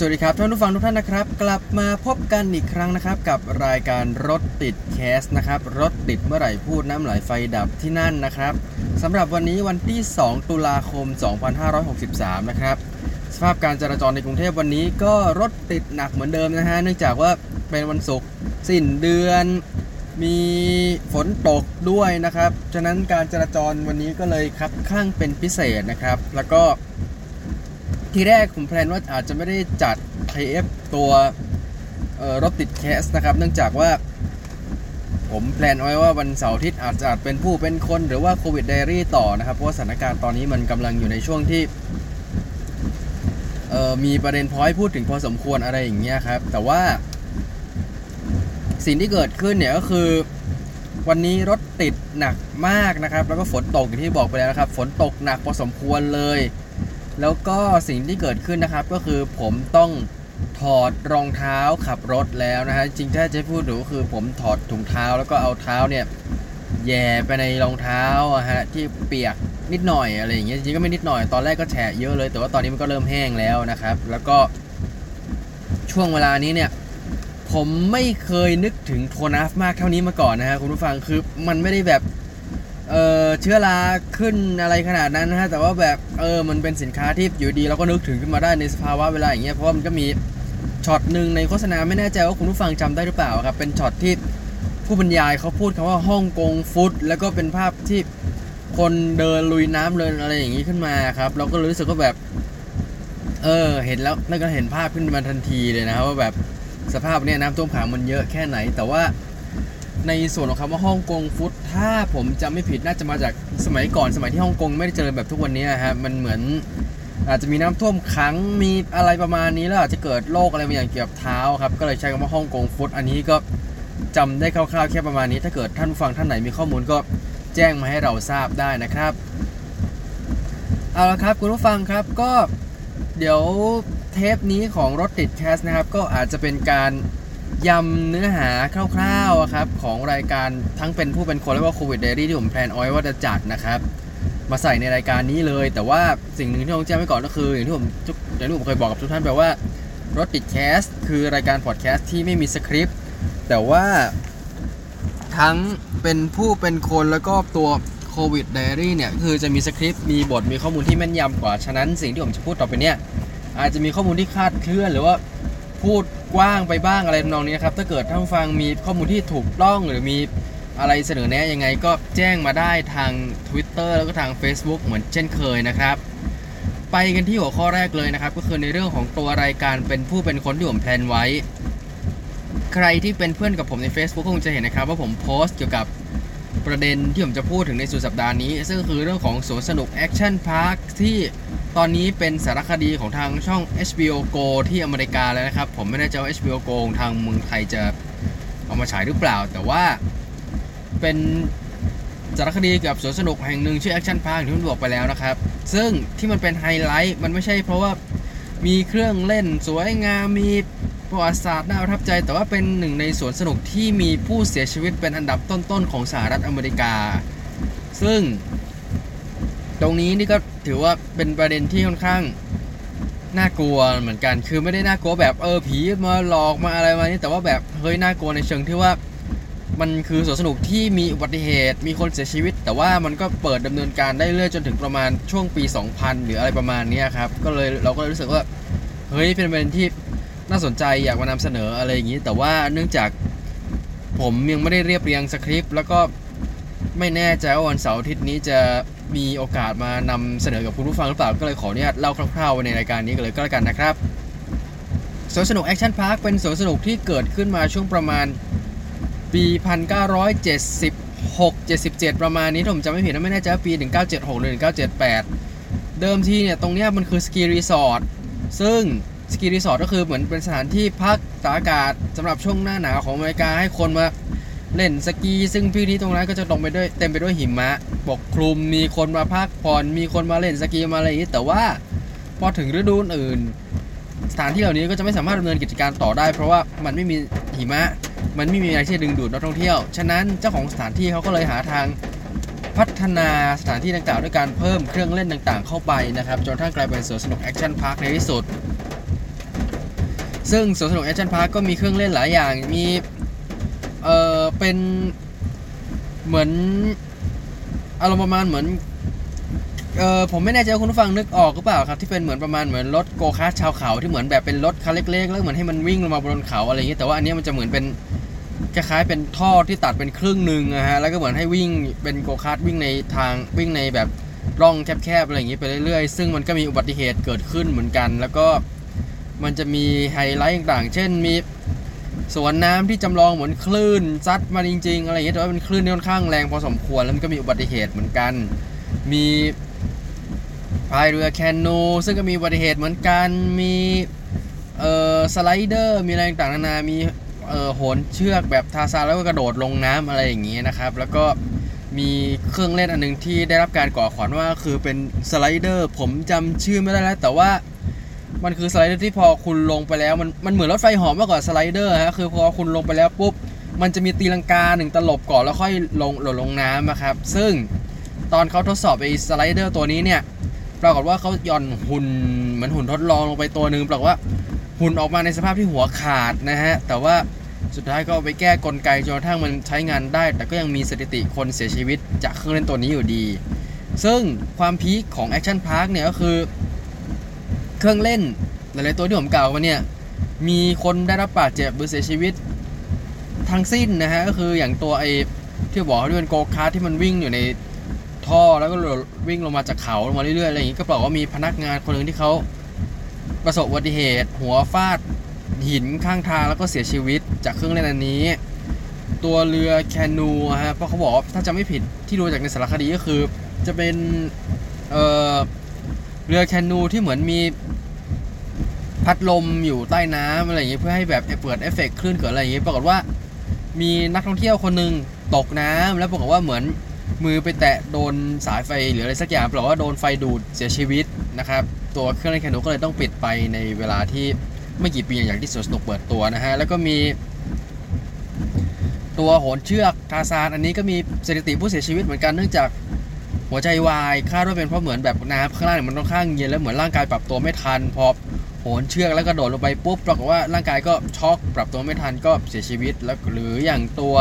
สวัสดีครับท่านผู้ฟังทุกท่านนะครับ กลับมาพบกันอีกครั้งนะครับ กับรายการรถติดแคสนะครับ รถติดเมื่อไหร่พูดน้ำไหลไฟดับที่นั่นนะครับสำหรับวันนี้วันที่ 2 ตุลาคม 2563 นะครับ สภาพการจราจรในกรุงเทพวันนี้ก็รถติดหนักเหมือนเดิมนะฮะเนื่องจากว่าเป็นวันศุกร์สิ้นเดือน มีฝนตกด้วยนะครับฉะนั้นการจราจรวันนี้ก็เลยคับข้างเป็นพิเศษนะครับ แล้วก็ ทีแรกผม plan ว่าอาจจะไม่ได้จัด KF ตัวรถติด Cast นะครับ เนื่องจากว่า ผม plan ไว้ว่าวันเสาร์อาทิตย์อาจจะอาจเป็นผู้เป็นคนหรือว่าโควิด Daily ต่อนะครับ เพราะว่าสถานการณ์ตอนนี้มันกำลังอยู่ในช่วงที่มีประเด็นพอพูดถึงพอสมควรอะไรอย่างเงี้ยครับ แต่ว่า สิ่งที่เกิดขึ้นเนี่ยก็คือ วันนี้รถติดหนักมากนะครับ แล้วก็ฝนตกอย่างที่บอกไปแล้วนะครับ ฝนตกหนักพอสมควรเลย แล้วก็สิ่งที่เกิดขึ้นนะครับ ก็คือผมต้องถอดรองเท้าขับรถแล้วนะฮะจริงถ้าจะพูดถึงก็คือผมถอดถุงเท้าแล้วก็เอาเท้าเนี่ยแย่ไปในรองเท้าอะฮะที่เปียกนิดหน่อยอะไรอย่างเงี้ยจริงก็ไม่นิดหน่อยตอนแรกก็แฉะเยอะเลย แต่ว่าตอนนี้มันก็เริ่มแห้งแล้วนะครับ แล้วก็ช่วงเวลานี้เนี่ยผมไม่เคยนึกถึงโทนัฟมากเท่านี้มาก่อนนะฮะคุณผู้ฟังคือมันไม่ได้แบบ เออเชื้อราขึ้นอะไรขนาดนั้นนะฮะแต่ว่าแบบเออมันเป็นสินค้าที่อยู่ดีเราก็นึกถึงขึ้นมาได้ในสภาวะเวลาอย่างเงี้ยเพราะว่ามันก็มีช็อตหนึ่งในโฆษณาไม่แน่ใจว่าคุณผู้ฟังจำได้หรือเปล่าครับเป็นช็อตที่ผู้บรรยายเขาพูดคำว่าฮ่องกงฟุตแล้วก็เป็นภาพที่คนเดินลุยน้ำเลยอะไรอย่างงี้ขึ้นมาครับเราก็รู้สึกว่าแบบ เออ เห็นแล้วนั่นก็เห็นภาพขึ้นมาทันทีเลยนะครับว่าแบบสภาพเนี้ยน้ำท่วมขังมันเยอะแค่ไหน แต่ว่า ในส่วนของคำว่าฮ่องกงฟุตถ้าผมจำไม่ผิดน่าจะมาจากสมัยก่อนสมัยที่ฮ่องกงไม่ได้เจริญแบบทุกวันนี้ฮะมันเหมือนอาจจะมีน้ำท่วมขังมีอะไรประมาณนี้แล้วอาจจะเกิดโรคอะไรบางอย่างเกี่ยวกับเท้าครับก็เลยใช้คำว่าฮ่องกงฟุตอันนี้ก็จำได้คร่าวๆแค่ประมาณนี้ ถ้าเกิดท่านฟังท่านไหนมีข้อมูลก็แจ้งมาให้เราทราบได้นะครับเอาละครับคุณผู้ฟังครับก็เดี๋ยวเทปนี้ของรถติดแคสนะครับก็อาจจะเป็นการ ยำเนื้อหาคร่าวๆครับของรายการทั้งเป็นผู้เป็นคนและว่าโควิด Daily ที่ผม plan เอาไว้ว่าจะจัดนะครับมาใส่ในรายการนี้เลย แต่ว่าสิ่งหนึ่งที่ต้องแจ้งไว้ก่อนก็คือ อย่างที่ผมทุกอย่างที่ผมเคยบอกกับทุกท่านไปว่ารถติด Cast คือรายการพอดแคสต์ที่ไม่มีสคริปต์แต่ว่าทั้งเป็นผู้เป็นคนแล้วก็ตัวโควิด Daily เนี่ยคือจะมีสคริปต์มีบทมีข้อมูลที่แม่นยำกว่า ฉะนั้นสิ่งที่ผมจะพูดต่อไปเนี่ยอาจจะมีข้อมูลที่คลาดเคลื่อนหรือว่าพูด กว้างไปบ้างอะไรทำนองนี้นะครับ ถ้าเกิดท่านผู้ฟังมีข้อมูลที่ถูกต้องหรือมีอะไรเสนอแนะยังไงก็แจ้งมาได้ทาง Twitter แล้วก็ทาง Facebook เหมือนเช่นเคยนะครับ ไปกันที่หัวข้อแรกเลยนะครับ ก็คือในเรื่องของตัวรายการเป็นผู้เป็นคนที่ผมแพลนไว้ ใครที่เป็นเพื่อนกับผมใน Facebook คงจะเห็นนะครับ ว่าผมโพสต์เกี่ยวกับประเด็นที่ผมจะพูดถึงในสุดสัปดาห์นี้ ซึ่งคือเรื่องของสวนสนุก Action Park ที่ ตอนนี้เป็นสารคดีของทางช่อง HBO Go ที่อเมริกาแล้วนะครับ ผมไม่แน่ใจว่า HBO Go ของทางเมืองไทยจะเอามาฉายหรือเปล่า แต่ว่าเป็นสารคดีเกี่ยวกับสวนสนุกแห่งหนึ่งชื่อ Action Park ที่ผมบอกไปแล้วนะครับ ซึ่งที่มันเป็นไฮไลท์มันไม่ใช่เพราะว่ามีเครื่องเล่นสวยงามมีประวัติศาสตร์น่าประทับใจ แต่ว่าเป็นหนึ่งในสวนสนุกที่มีผู้เสียชีวิตเป็นอันดับต้นๆของสหรัฐอเมริกา ซึ่ง ตรงนี้นี่ก็ ถือว่าเป็นประเด็นที่ค่อนข้างน่ากลัวเหมือนกัน คือไม่ได้น่ากลัวแบบเออผีมาหลอกมาอะไรมานี่แต่ว่าแบบเฮ้ยน่ากลัวในเชิงที่ว่า มันคือสวนสนุกที่มีอุบัติเหตุ มีคนเสียชีวิต แต่ว่ามันก็เปิดดำเนินการได้เรื่อยจนถึงประมาณช่วงปี 2000 หรืออะไรประมาณนี้ครับ ก็เลยเราก็รู้สึกว่าเฮ้ยเป็นประเด็นที่น่าสนใจอยากมานำเสนออะไรอย่างนี้ แต่ว่าเนื่องจากผมยังไม่ได้เรียบเรียงสคริปต์แล้วก็ไม่แน่ใจว่าวันเสาร์อาทิตย์นี้จะ มีโอกาสมานำเสนอกับคุณผู้ฟังหรือเปล่าก็เลยขออนุญาตเล่าคร่าวๆไว้ในรายการนี้กันเลยก็แล้วกันนะครับสวนสนุก Action Park เป็นสวนสนุกที่เกิดขึ้นมาช่วงประมาณปี 1976 77 ประมาณนี้ถ้าผมจำไม่ผิดนะไม่แน่ใจว่าปี 1976 หรือ 1978 เดิมทีเนี่ยตรงเนี้ยมันคือสกีรีสอร์ทซึ่งสกีรีสอร์ทก็คือเหมือนเป็นสถานที่พักตากอากาศสำหรับช่วงหน้าหนาวของอเมริกาให้คนมา เล่นสกีซึ่งพื้นที่ตรงนั้นก็จะลงไปด้วยเต็มไปด้วยหิมะปกคลุมมีคนมาพักผ่อนมีคนมาเล่นสกีมาอะไรอย่างนี้ แต่ว่าพอถึงฤดูอื่น สถานที่เหล่านี้ก็จะไม่สามารถดำเนินกิจการต่อได้ เพราะว่ามันไม่มีหิมะ มันไม่มีอะไรที่ดึงดูดนักท่องเที่ยว ฉะนั้นเจ้าของสถานที่เขาก็เลยหาทางพัฒนาสถานที่ดังกล่าวด้วยการเพิ่มเครื่องเล่นต่างๆ เข้าไปนะครับจนทั้งกลายเป็นสวนสนุก Action Park ในที่สุดซึ่งสวนสนุก Action Park ก็มีเครื่องเล่นหลายอย่างมี เออเป็นเหมือนอารมณ์ประมาณเหมือนเออผมไม่แน่ใจว่าคุณผู้ฟังนึกออกหรือเปล่าครับที่เป็นเหมือนประมาณเหมือนรถโกคาร์ทชาวเขาที่เหมือนแบบเป็นรถคันเล็กๆ แล้วเหมือนให้มันวิ่งลงมาบนเขาอะไรอย่างนี้แต่ว่าอันนี้มันจะเหมือนเป็นคล้ายๆเป็นท่อที่ตัดเป็นครึ่งหนึ่งนะฮะแล้วก็เหมือนให้วิ่งเป็นโกคาร์ทวิ่งในทางวิ่งในแบบร่องแคบๆอะไรอย่างนี้ไปเรื่อยๆ ซึ่งมันก็มีอุบัติเหตุเกิดขึ้นเหมือนกัน แล้วก็มันจะมีไฮไลท์ต่างๆ เช่นมี สวนน้ำที่จำลองเหมือนคลื่นซัดมาจริง ๆ อะไรอย่างเงี้ยแต่ว่าเป็นคลื่นที่ค่อนข้างแรงพอสมควรแล้วมันก็มีอุบัติเหตุเหมือนกัน มีพายเรือแคนูซึ่งก็มีอุบัติเหตุเหมือนกัน มีเอ่อสไลเดอร์ มีอะไรต่างๆนานา มีเอ่อโหนเชือกแบบทาร์ซานแล้วก็กระโดดลงน้ำอะไรอย่างเงี้ยนะครับ แล้วก็มีเครื่องเล่นอันหนึ่งที่ได้รับการกล่าวขวัญว่าคือเป็นสไลเดอร์ ผมจำชื่อไม่ได้แล้ว แต่ว่า มันคือสไลเดอร์ที่พอคุณลงไปแล้ว มันมันเหมือนรถไฟเหาะมากกว่าสไลเดอร์ฮะคือพอคุณลงไปแล้วปุ๊บมันจะมีตีลังกาหนึ่งตลบก่อนแล้วค่อยลงหล่นลงน้ำนะครับ ซึ่งตอนเขาทดสอบไอ้สไลเดอร์ตัวนี้เนี่ยปรากฏว่าเขาหย่อนหุ่นเหมือนหุ่นทดลองลงไปตัวหนึ่งปรากฏว่าหุ่นออกมาในสภาพที่หัวขาดนะฮะ แต่ว่าสุดท้ายก็ไปแก้กลไกจนกระทั่งมันใช้งานได้ แต่ก็ยังมีสถิติคนเสียชีวิตจากเครื่องเล่นตัวนี้อยู่ดี ซึ่งความพีคของ Action Park เนี่ยก็คือ เครื่องเล่นหลายๆตัวที่ผมกล่าวมาเนี่ยมีคนได้รับบาดเจ็บหรือเสียชีวิตทั้งสิ้นนะฮะก็คืออย่างตัวไอ้ที่บอกว่าที่เป็นโกคาร์ที่มันวิ่งอยู่ในท่อแล้วก็วิ่งลงมาจากเขาลงมาเรื่อยๆอะไรอย่างนี้ก็บอกว่ามีพนักงานคนหนึ่งที่เขาประสบอุบัติเหตุ หัวฟาดหินข้างทางแล้วก็เสียชีวิตจากเครื่องเล่นอันนี้ ตัวเรือแคนูฮะเพราะเขาบอกถ้าจะไม่ผิดที่ดูจากในสารคดีก็คือ จะเป็นเอ่อเรือแคนูที่เหมือนมี พัดลมอยู่ใต้น้ำอะไรอย่างเงี้ยเพื่อให้แบบเปิดเอฟเฟกต์คลื่นเกิดอะไรอย่างเงี้ยปรากฏว่ามีนักท่องเที่ยวคนหนึ่งตกน้ำแล้วปรากฏว่าเหมือนมือไปแตะโดนสายไฟหรืออะไรสักอย่างปรากฏว่าโดนไฟดูดเสียชีวิตนะครับ ตัวเครื่องเล่นแคนูก็เลยต้องปิดไปในเวลาที่ไม่กี่ปีอย่างที่สวนสนุกเปิดตัวนะฮะแล้วก็มี ตัวโหนเชือกทาซานอันนี้ก็มีสถิติผู้เสียชีวิตเหมือนกันเนื่องจากหัวใจวายคาดว่าเป็นเพราะเหมือนแบบน้ำข้างล่างมันค่อนข้างเย็นแล้วเหมือนร่างกายปรับตัวไม่ทันพอ นเชือกแล้วก็โดดลงไปปุ๊บปรากฏว่าร่างกายก็ช็อกปรับตัวไม่ทันก็เสียชีวิตแล้วหรืออย่างตัว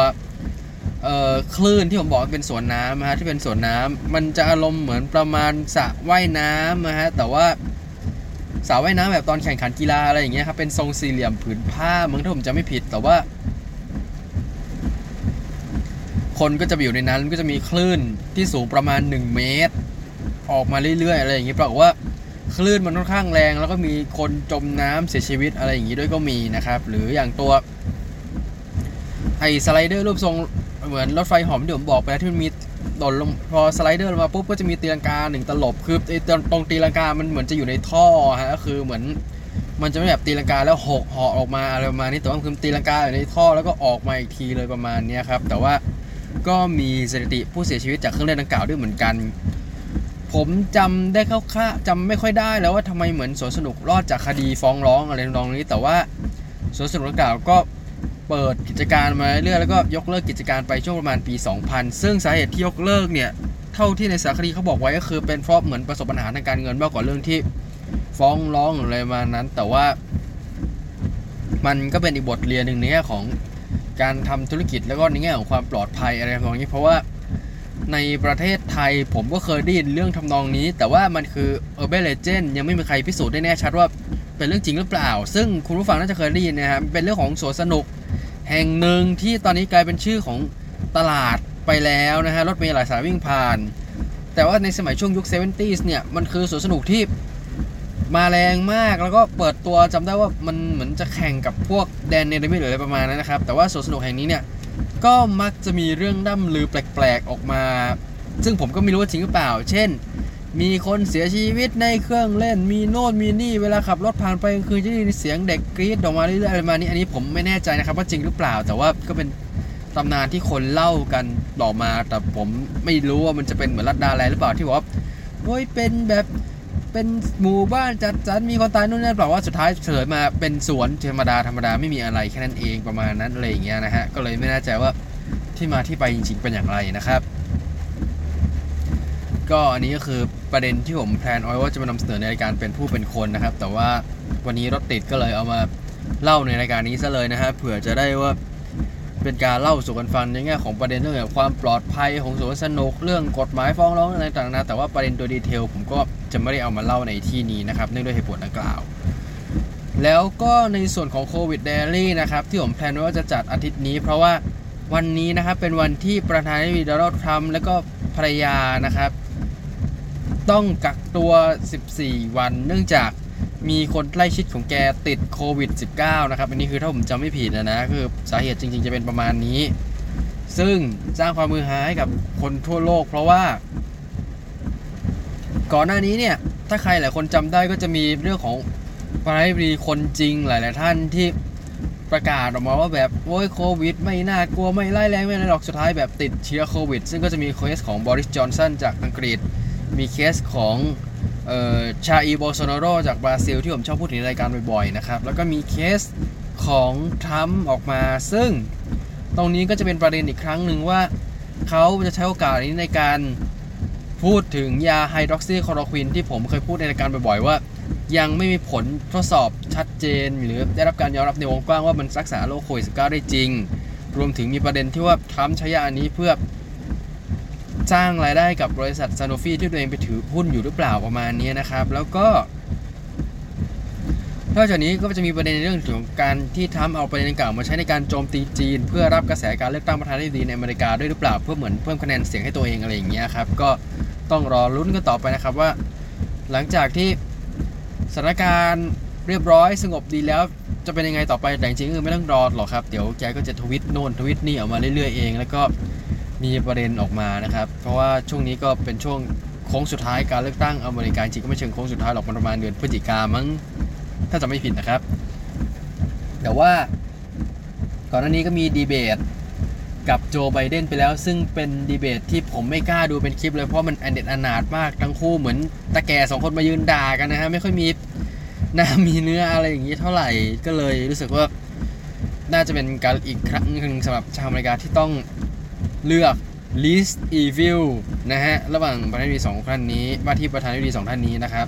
คลื่นที่ผมบอกเป็นสวนน้ำนะฮะที่เป็นสวนน้ำมันจะอารมณ์เหมือนประมาณสระว่ายน้ำนะฮะแต่ว่าสระว่ายน้ำแบบตอนแข่งขันกีฬาอะไรอย่างเงี้ยครับเป็นทรงสี่เหลี่ยมผืนผ้ามั้งถ้าผมจำไม่ผิดแต่ว่า คนก็จะอยู่ในนั้นก็จะมีคลื่นที่สูงประมาณ 1 เมตร ออกมาเรื่อยๆอะไรอย่างเงี้ยปรากฏว่า คลื่นมันค่อนข้างแรง แล้วก็มีคนจมน้ำเสียชีวิตอะไรอย่างนี้ด้วยก็มีนะครับ หรืออย่างตัวไอ้สไลเดอร์รูปทรงเหมือนรถไฟเหาะที่ผมบอกไปแล้วที่มันมีโดดลงพอสไลเดอร์ลงมาปุ๊บก็จะมีตีลังกาหนึ่งตลบคือไอ้ตรงตรงตีลังกามันเหมือนจะอยู่ในท่อฮะก็คือเหมือนมันจะไม่แบบตีลังกาแล้วหกเหาะออกมาอะไรประมาณนี้แต่ว่าคือตีลังกาอยู่ในท่อแล้วก็ออกมาอีกทีเลยประมาณนี้ครับแต่ว่าก็มีสถิติผู้เสียชีวิตจากเครื่องเล่นดังกล่าวด้วยเหมือนกัน ผมจำได้คร่าวๆจำไม่ค่อยได้แล้วว่าทำไมเหมือนสวนสนุกรอดจากคดีฟ้องร้องอะไรทำนองนี้ แต่ว่าสวนสนุกกล่าวก็เปิดกิจการมาเรื่อยๆแล้วก็ยกเลิกกิจการไปช่วงประมาณปี 2000 ซึ่งสาเหตุที่ยกเลิกเนี่ยเท่าที่ในสารคดีเขาบอกไว้ก็คือเป็นเพราะเหมือนประสบปัญหาทางการเงินมากกว่าเรื่องที่ฟ้องร้องหรืออะไรมานั้น แต่ว่ามันก็เป็นอีกบทเรียนหนึ่งในแง่ของการทำธุรกิจแล้วก็ในแง่ของความปลอดภัยอะไรทำนองนี้เพราะว่า ในประเทศไทยผมก็เคยได้ยินเรื่องทำนองนี้ แต่ว่ามันคือ urban legend ยังไม่มีใครพิสูจน์ได้แน่ชัดว่าเป็นเรื่องจริงหรือเปล่า ซึ่งคุณผู้ฟังน่าจะเคยได้ยินนะครับ เป็นเรื่องของสวนสนุก แห่งหนึ่งที่ตอนนี้กลายเป็นชื่อของตลาดไปแล้วนะฮะรถเมล์หลายสายวิ่งผ่าน แต่ว่าในสมัยช่วงยุค 70s เนี่ย มันคือสวนสนุกที่มาแรงมากแล้วก็เปิดตัวจำได้ว่ามันเหมือนจะแข่งกับพวกแดนเนเดมิหรืออะไรประมาณนั้นนะครับ แต่ว่าสวนสนุกแห่งนี้เนี่ย ก็มักจะมีเรื่องดั้มลือแปลกๆออกมา ซึ่งผมก็ไม่รู้ว่าจริงหรือเปล่า เช่น มีคนเสียชีวิตในเครื่องเล่น มีโน่นมีนี่ เวลาขับรถผ่านไปกลางคืนจะได้ยินเสียงเด็กกรี๊ดออกมาเรื่อยๆอะไรมานี้ อันนี้ผมไม่แน่ใจนะครับว่าจริงหรือเปล่า แต่ว่าก็เป็นตำนานที่คนเล่ากันต่อมา แต่ผมไม่รู้ว่ามันจะเป็นเหมือนรัดดาแลนด์หรือเปล่าที่บอกว่าโอ้ยเป็นแบบ เป็นหมู่บ้านจัดสรรมีคนตายนู่นนั่นเปล่าว่าสุดท้ายเฉลยมาเป็นสวนธรรมดาธรรมดาไม่มีอะไรแค่นั้นเองประมาณนั้นอะไรอย่างเงี้ยนะฮะก็เลยไม่แน่ใจว่าที่มาที่ไปจริงๆเป็นอย่างไรนะครับ ก็อันนี้ก็คือประเด็นที่ผม plan เอาไว้ว่าจะมานำเสนอในรายการเป็นผู้เป็นคนนะครับ แต่ว่าวันนี้รถติดก็เลยเอามาเล่าในรายการนี้ซะเลยนะฮะเผื่อจะได้ว่า เป็นการเล่าสู่กันฟังในแง่ของประเด็นเรื่องความปลอดภัยของสวนสนุกเรื่องกฎหมายฟ้องร้องอะไรต่างๆนะแต่ว่าประเด็นตัว detail ผมก็จะไม่ได้เอามาเล่าในที่นี้นะครับเนื่องด้วยเหตุผลดังกล่าว แล้วก็ในส่วนของโควิด Daily นะครับที่ผม plan ไว้ว่าจะจัดอาทิตย์นี้ เพราะว่าวันนี้นะครับเป็นวันที่ประธานาธิบดีโดนัลด์ทรัมป์และก็ภรรยานะครับ ต้องกักตัว 14 วันเนื่องจาก มีคนใกล้ชิดของแกติดโควิด -19 นะครับ อันนี้คือถ้าผมจำไม่ผิดนะนะคือสาเหตุจริง ๆ จะเป็นประมาณนี้ ซึ่งสร้างความมือหาให้กับคนทั่วโลก เพราะว่า ก่อนหน้านี้เนี่ย ถ้าใครหลายคนจำได้ก็จะมีเรื่องของประธานาธิบดีคนจริงหลาย ๆ ท่านที่ประกาศออกมาว่าแบบโอ้ยโควิด ไม่น่ากลัวไม่ร้ายแรงไม่อะไรหรอกสุดท้ายแบบติดเชื้อโควิด ซึ่งก็จะมีเคสของบอริสจอห์นสันจากอังกฤษ มีเคสของ ชาอีร์ โบลโซนาโรจากบราซิลที่ผมชอบพูดถึงในรายการบ่อยๆนะครับ แล้วก็มีเคสของทรัมป์ออกมา ซึ่งตรงนี้ก็จะเป็นประเด็นอีกครั้งหนึ่งว่า เขาจะใช้โอกาสนี้ในการพูดถึงยาไฮดรอกซีคลอโรควินที่ผมเคยพูดในรายการบ่อยๆว่า ยังไม่มีผลทดสอบชัดเจน หรือได้รับการยอมรับในวงกว้างว่ามันรักษาโรคโควิด -19 ได้จริง รวมถึงมีประเด็นที่ว่าทรัมป์ใช้ยาอันนี้เพื่อ สร้างรายได้กับบริษัทซานโนฟีที่ตัวเองไปถือหุ้นอยู่หรือเปล่าประมาณนี้นะครับ แล้วก็นอกจากนี้ก็จะมีประเด็นในเรื่องของการที่ทรัมป์เอาประเด็นดังกล่ามาใช้ในการโจมตีจีน เพื่อรับกระแสการเลือกตั้งประธานาธิบดีในอเมริกาด้วยหรือเปล่าเพื่อเหมือนเพิ่มคะแนนเสียงให้ตัวเองอะไรอย่างเงี้ยครับก็ต้องรอลุ้นกันต่อไปนะครับว่า หลังจากที่สถานการณ์เรียบร้อยสงบดีแล้วจะเป็นยังไงต่อไปแต่จริงๆไม่ต้องรอหรอกครับ เดี๋ยวแกก็จะทวิตโน่นทวิตนี่ออกมาเรื่อยๆเอง แล้วก็ มีประเด็นออกมานะครับ เพราะว่าช่วงนี้ก็เป็นช่วงโค้งสุดท้ายการเลือกตั้งอเมริกาจริงก็ไม่เชิงโค้งสุดท้ายหรอกประมาณเดือนพฤศจิกามั้งถ้าจะไม่ผิดนะครับ แต่ว่าก่อนหน้านี้ก็มีดีเบตกับโจไบเดนไปแล้ว ซึ่งเป็นดีเบตที่ผมไม่กล้าดูเป็นคลิปเลยเพราะมันอันเด็ดอนาถมากทั้งคู่เหมือนตะแก่สองคนมายืนด่ากันนะฮะไม่ค่อยมีหน้ามีเนื้ออะไรอย่างนี้เท่าไหร่ก็เลยรู้สึกว่าน่าจะเป็นการอีกครั้งหนึ่งสำหรับชาวอเมริกาที่ต้อง เลือก least evil นะฮะ ระหว่างประธานาธิบดีสองท่านนี้ ว่าที่ประธานาธิบดีสองท่านนี้นะครับ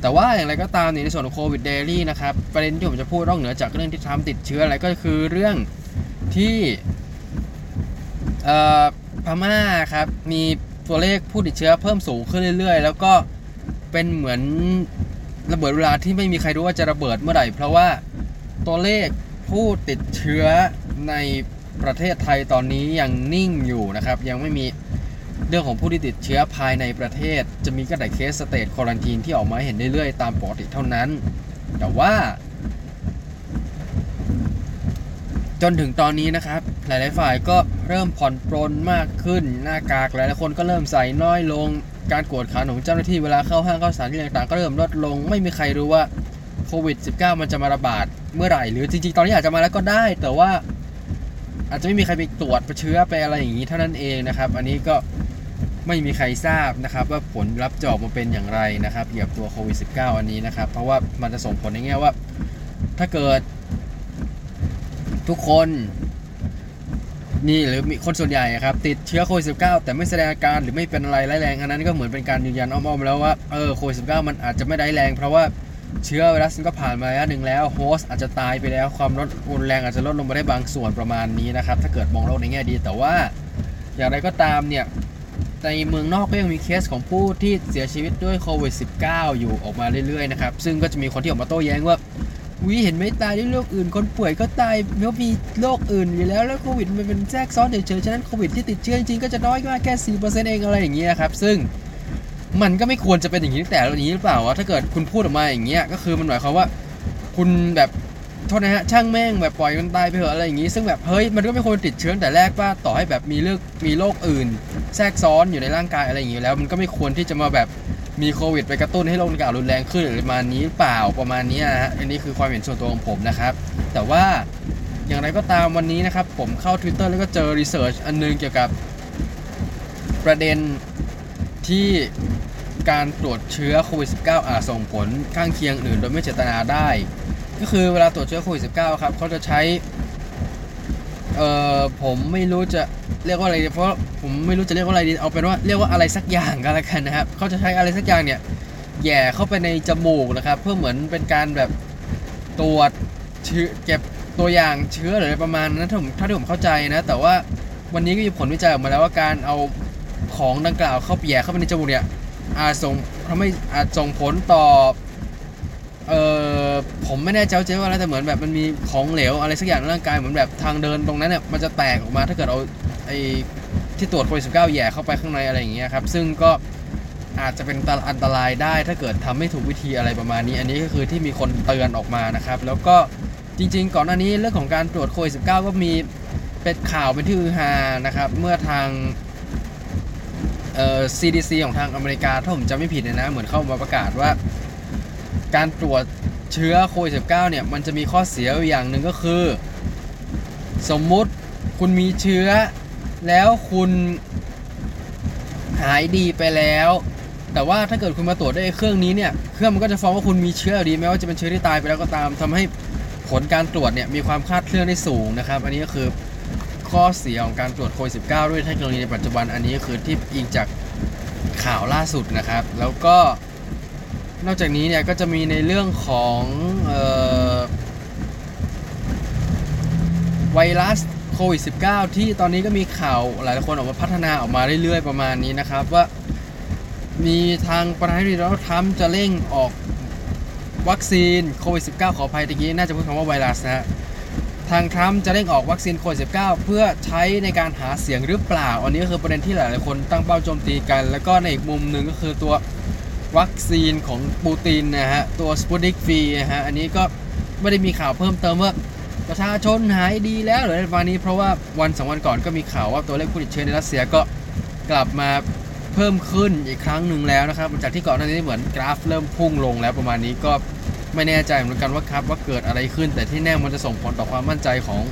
แต่ว่าอย่างไรก็ตามในส่วนของโควิดเดลี่นะครับ ประเด็นที่ผมจะพูดนอกเหนือจากเรื่องที่ทรัมป์ติดเชื้ออะไรก็คือเรื่องที่พม่าครับ มีตัวเลขผู้ติดเชื้อเพิ่มสูงขึ้นเรื่อย ๆ แล้วก็เป็นเหมือนระเบิดเวลาที่ไม่มีใครรู้ว่าจะระเบิดเมื่อไหร่ เพราะว่าตัวเลขผู้ติดเชื้อใน ประเทศไทยตอนนี้ยังนิ่งอยู่นะครับ ยังไม่มีเรื่องของผู้ที่ติดเชื้อภายในประเทศ จะมีก็แต่เคสสเตทควอลันทีนที่ออกมาเห็นเรื่อยๆ ตามปกติเท่านั้น แต่ว่า จนถึงตอนนี้นะครับ หลายๆฝ่ายก็เริ่มผ่อนปรนมากขึ้น หน้ากากหลายๆคนก็เริ่มใส่น้อยลง การกวดขันของเจ้าหน้าที่เวลาเข้าห้างเข้าสถานที่ต่างๆ ก็เริ่มลดลง ไม่มีใครรู้ว่าโควิด -19 มันจะมาระบาดเมื่อไหร่ หรือจริงๆ ตอนนี้อาจจะมาแล้วก็ได้ แต่ว่า อาจจะไม่มีใครไปตรวจไปเชื้อไปอะไรอย่างนี้เท่านั้นเองนะครับ อันนี้ก็ไม่มีใครทราบนะครับ ว่าผลลัพธ์จออกมาเป็นอย่างไรนะครับเกี่ยวกับตัวโควิด -19 อันนี้นะครับ เพราะว่ามันจะส่งผลในแง่ว่า ถ้าเกิดทุกคนนี่หรือมีคนส่วนใหญ่ครับ ติดเชื้อโควิด -19 แต่ไม่แสดงอาการหรือไม่เป็นอะไรร้ายแรงอันนั้นก็เหมือนเป็นการยืนยันอ้อมๆแล้วว่าเออโควิด -19 มันอาจจะไม่ได้ายแรง เพราะว่า เชื้อไวรัสก็ผ่านมาระยะหนึ่งแล้วโฮสต์อาจจะตายไปแล้วความลดรุนแรงอาจจะลดลงมาได้บางส่วนประมาณนี้นะครับ ถ้าเกิดมองโลกในแง่ดี แต่ว่าอย่างไรก็ตามเนี่ยในเมืองนอกก็ยังมีเคสของผู้ที่เสียชีวิตด้วยโควิด -19 อยู่ออกมาเรื่อยๆนะครับ ซึ่งก็จะมีคนที่ออกมาโต้แย้งว่าวิเห็นไหม่ตายด้วยโรคอื่น คนป่วยก็ตายเพราะมีโรคอื่นอยู่แล้วแล้วโควิดมันเป็นแทรกซ้อนเฉยๆฉะนั้นโควิดที่ติดเชื้อจริงๆก็จะน้อยมากแค่สี่เปอร์เซ็นต์เองอะไรอย่างเงี้ยครับซึ่ง มันก็ไม่ควรจะเป็นอย่างนี้ตั้งแต่นี้หรือเปล่าวะถ้าเกิดคุณพูดออกมาอย่างเงี้ยก็คือมันหมายความว่า คุณแบบโทษนะฮะช่างแม่งแบบปล่อยมันตายไปเถอะอะไรอย่างงี้ ซึ่งแบบเฮ้ยมันก็ไม่ควรติดเชื้อแต่แรกว่าต่อให้แบบมีเลือกมีโรคอื่น แทรกซ้อนอยู่ในร่างกายอะไรอย่างงี้แล้ว มันก็ไม่ควรที่จะมาแบบมีโควิดไปกระตุ้นให้โรคดังกล่าวรุนแรงขึ้นหรือประมาณนี้หรือเปล่าประมาณนี้นะฮะอันนี้คือความเห็นส่วนตัวของผมนะครับ แต่ว่าอย่างไรก็ตามวันนี้นะครับ ผมเข้า Twitter แล้วก็เจอรีเสิร์ชอันนึงเกี่ยวกับประเด็น ที่การตรวจเชื้อโควิด -19 อาจส่งผลข้างเคียงอื่นโดยไม่เจตนาได้ ก็คือเวลาตรวจเชื้อโควิด -19 ครับเขาจะใช้เอ่อผมไม่รู้จะเรียกว่าอะไรเพราะผมไม่รู้จะเรียกว่าอะไรดีเอาเป็นว่าเรียกว่าอะไรสักอย่างก็แล้วกันนะครับเขาจะใช้อะไรสักอย่างเนี่ยแย่เข้าไปในจมูกนะครับ เพื่อเหมือนเป็นการแบบตรวจเชื้อเก็บตัวอย่างเชื้อหรืออะไรประมาณนั้นถ้าผมถ้าที่ผมเข้าใจนะ แต่ว่าวันนี้ก็มีผลวิจัยออกมาแล้วว่าการเอา ของดังกล่าวเข้าแย่เข้าไปในจมูกเนี่ยอาจส่งทำให้อาจส่งผลต่อเออผมไม่แน่ใจว่าเจ๊ว่าอะไรแต่เหมือนแบบมันมีของเหลวอะไรสักอย่างในร่างกายเหมือนแบบทางเดินตรงนั้นเนี่ยมันจะแตกออกมาถ้าเกิดเอาไอ้ที่ตรวจโควิดสิแย่เข้าไปข้างในอะไรอย่างเงี้ยครับซึ่งก็อาจจะเป็นอันตรายได้ถ้าเกิดทำไม่ถูกวิธีอะไรประมาณนี้ อันนี้ก็คือที่มีคนเตือนออกมานะครับ แล้วก็จริง ๆ ก่อนหน้านี้เรื่องของการตรวจโควิดสิก็มีเป็นข่าวเป็นที่ฮือฮานะครับ เมื่อทาง อ่อ CDC ของทางอเมริกาถ้าผมจำไม่ผิดเนยนะ เหมือนเข้ามาประกาศว่า การตรวจเชื้อโควิดสิเนี่ย มันจะมีข้อเสียอย่างหนึ่งก็คือ สมมุติคุณมีเชื้อ แล้วคุณหายดีไปแล้ว แต่ว่าถ้าเกิดคุณมาตรวจด้วยเครื่องนี้เนี่ย เครื่องมันก็จะฟ้องว่าคุณมีเชื้อดีแม้ว่าจะเป็นเชื้อที่ตายไปแล้วก็ตามทำให้ผลการตรวจเนี่ยมีความคาดเคลื่อนได้สูงนะครับ อันนี้ก็คือ ข้อเสียของการตรวจโควิด 19 ด้วยเทคโนโลยีในปัจจุบันอันนี้คือที่อิงจากข่าวล่าสุดนะครับ แล้วก็นอกจากนี้เนี่ยก็จะมีในเรื่องของออไวรัสโควิด -19 ที่ตอนนี้ก็มีข่าวหลายคนออกมาพัฒนาออกมาเรื่อยๆประมาณนี้นะครับ ว่ามีทางประธานาธิบดีโดนัลด์ทรัมป์จะเร่งออกวัคซีนโควิด -19 ขออภัยตะกี้น่าจะพูดคำว่าไวรัสนะฮะ ทางทรัมป์จะเร่งออกวัคซีนโควิด -19 เพื่อใช้ในการหาเสียงหรือเปล่า อันนี้ก็คือประเด็นที่หลายๆคนตั้งเป้าโจมตีกัน แล้วก็ในอีกมุมหนึ่งก็คือตัววัคซีนของปูตินนะฮะ ตัวสปุติกฟีนะฮะ อันนี้ก็ไม่ได้มีข่าวเพิ่มเติมว่าประชาชนหายดีแล้วหรืออะไรประมาณนี้ เพราะว่าวันสองวันก่อนก็มีข่าวว่าตัวเลขผู้ติดเชื้อในรัสเซียก็กลับมาเพิ่มขึ้นอีกครั้งหนึ่งแล้วนะครับหลังจากที่ก่อนหน้านี้เหมือนกราฟเริ่มพุ่งลงแล้วประมาณนี้ก็ ไม่แน่ใจเหมือนกันว่าครับว่าเกิดอะไรขึ้น แต่ที่แน่มันจะส่งผลต่อความมั่นใจของ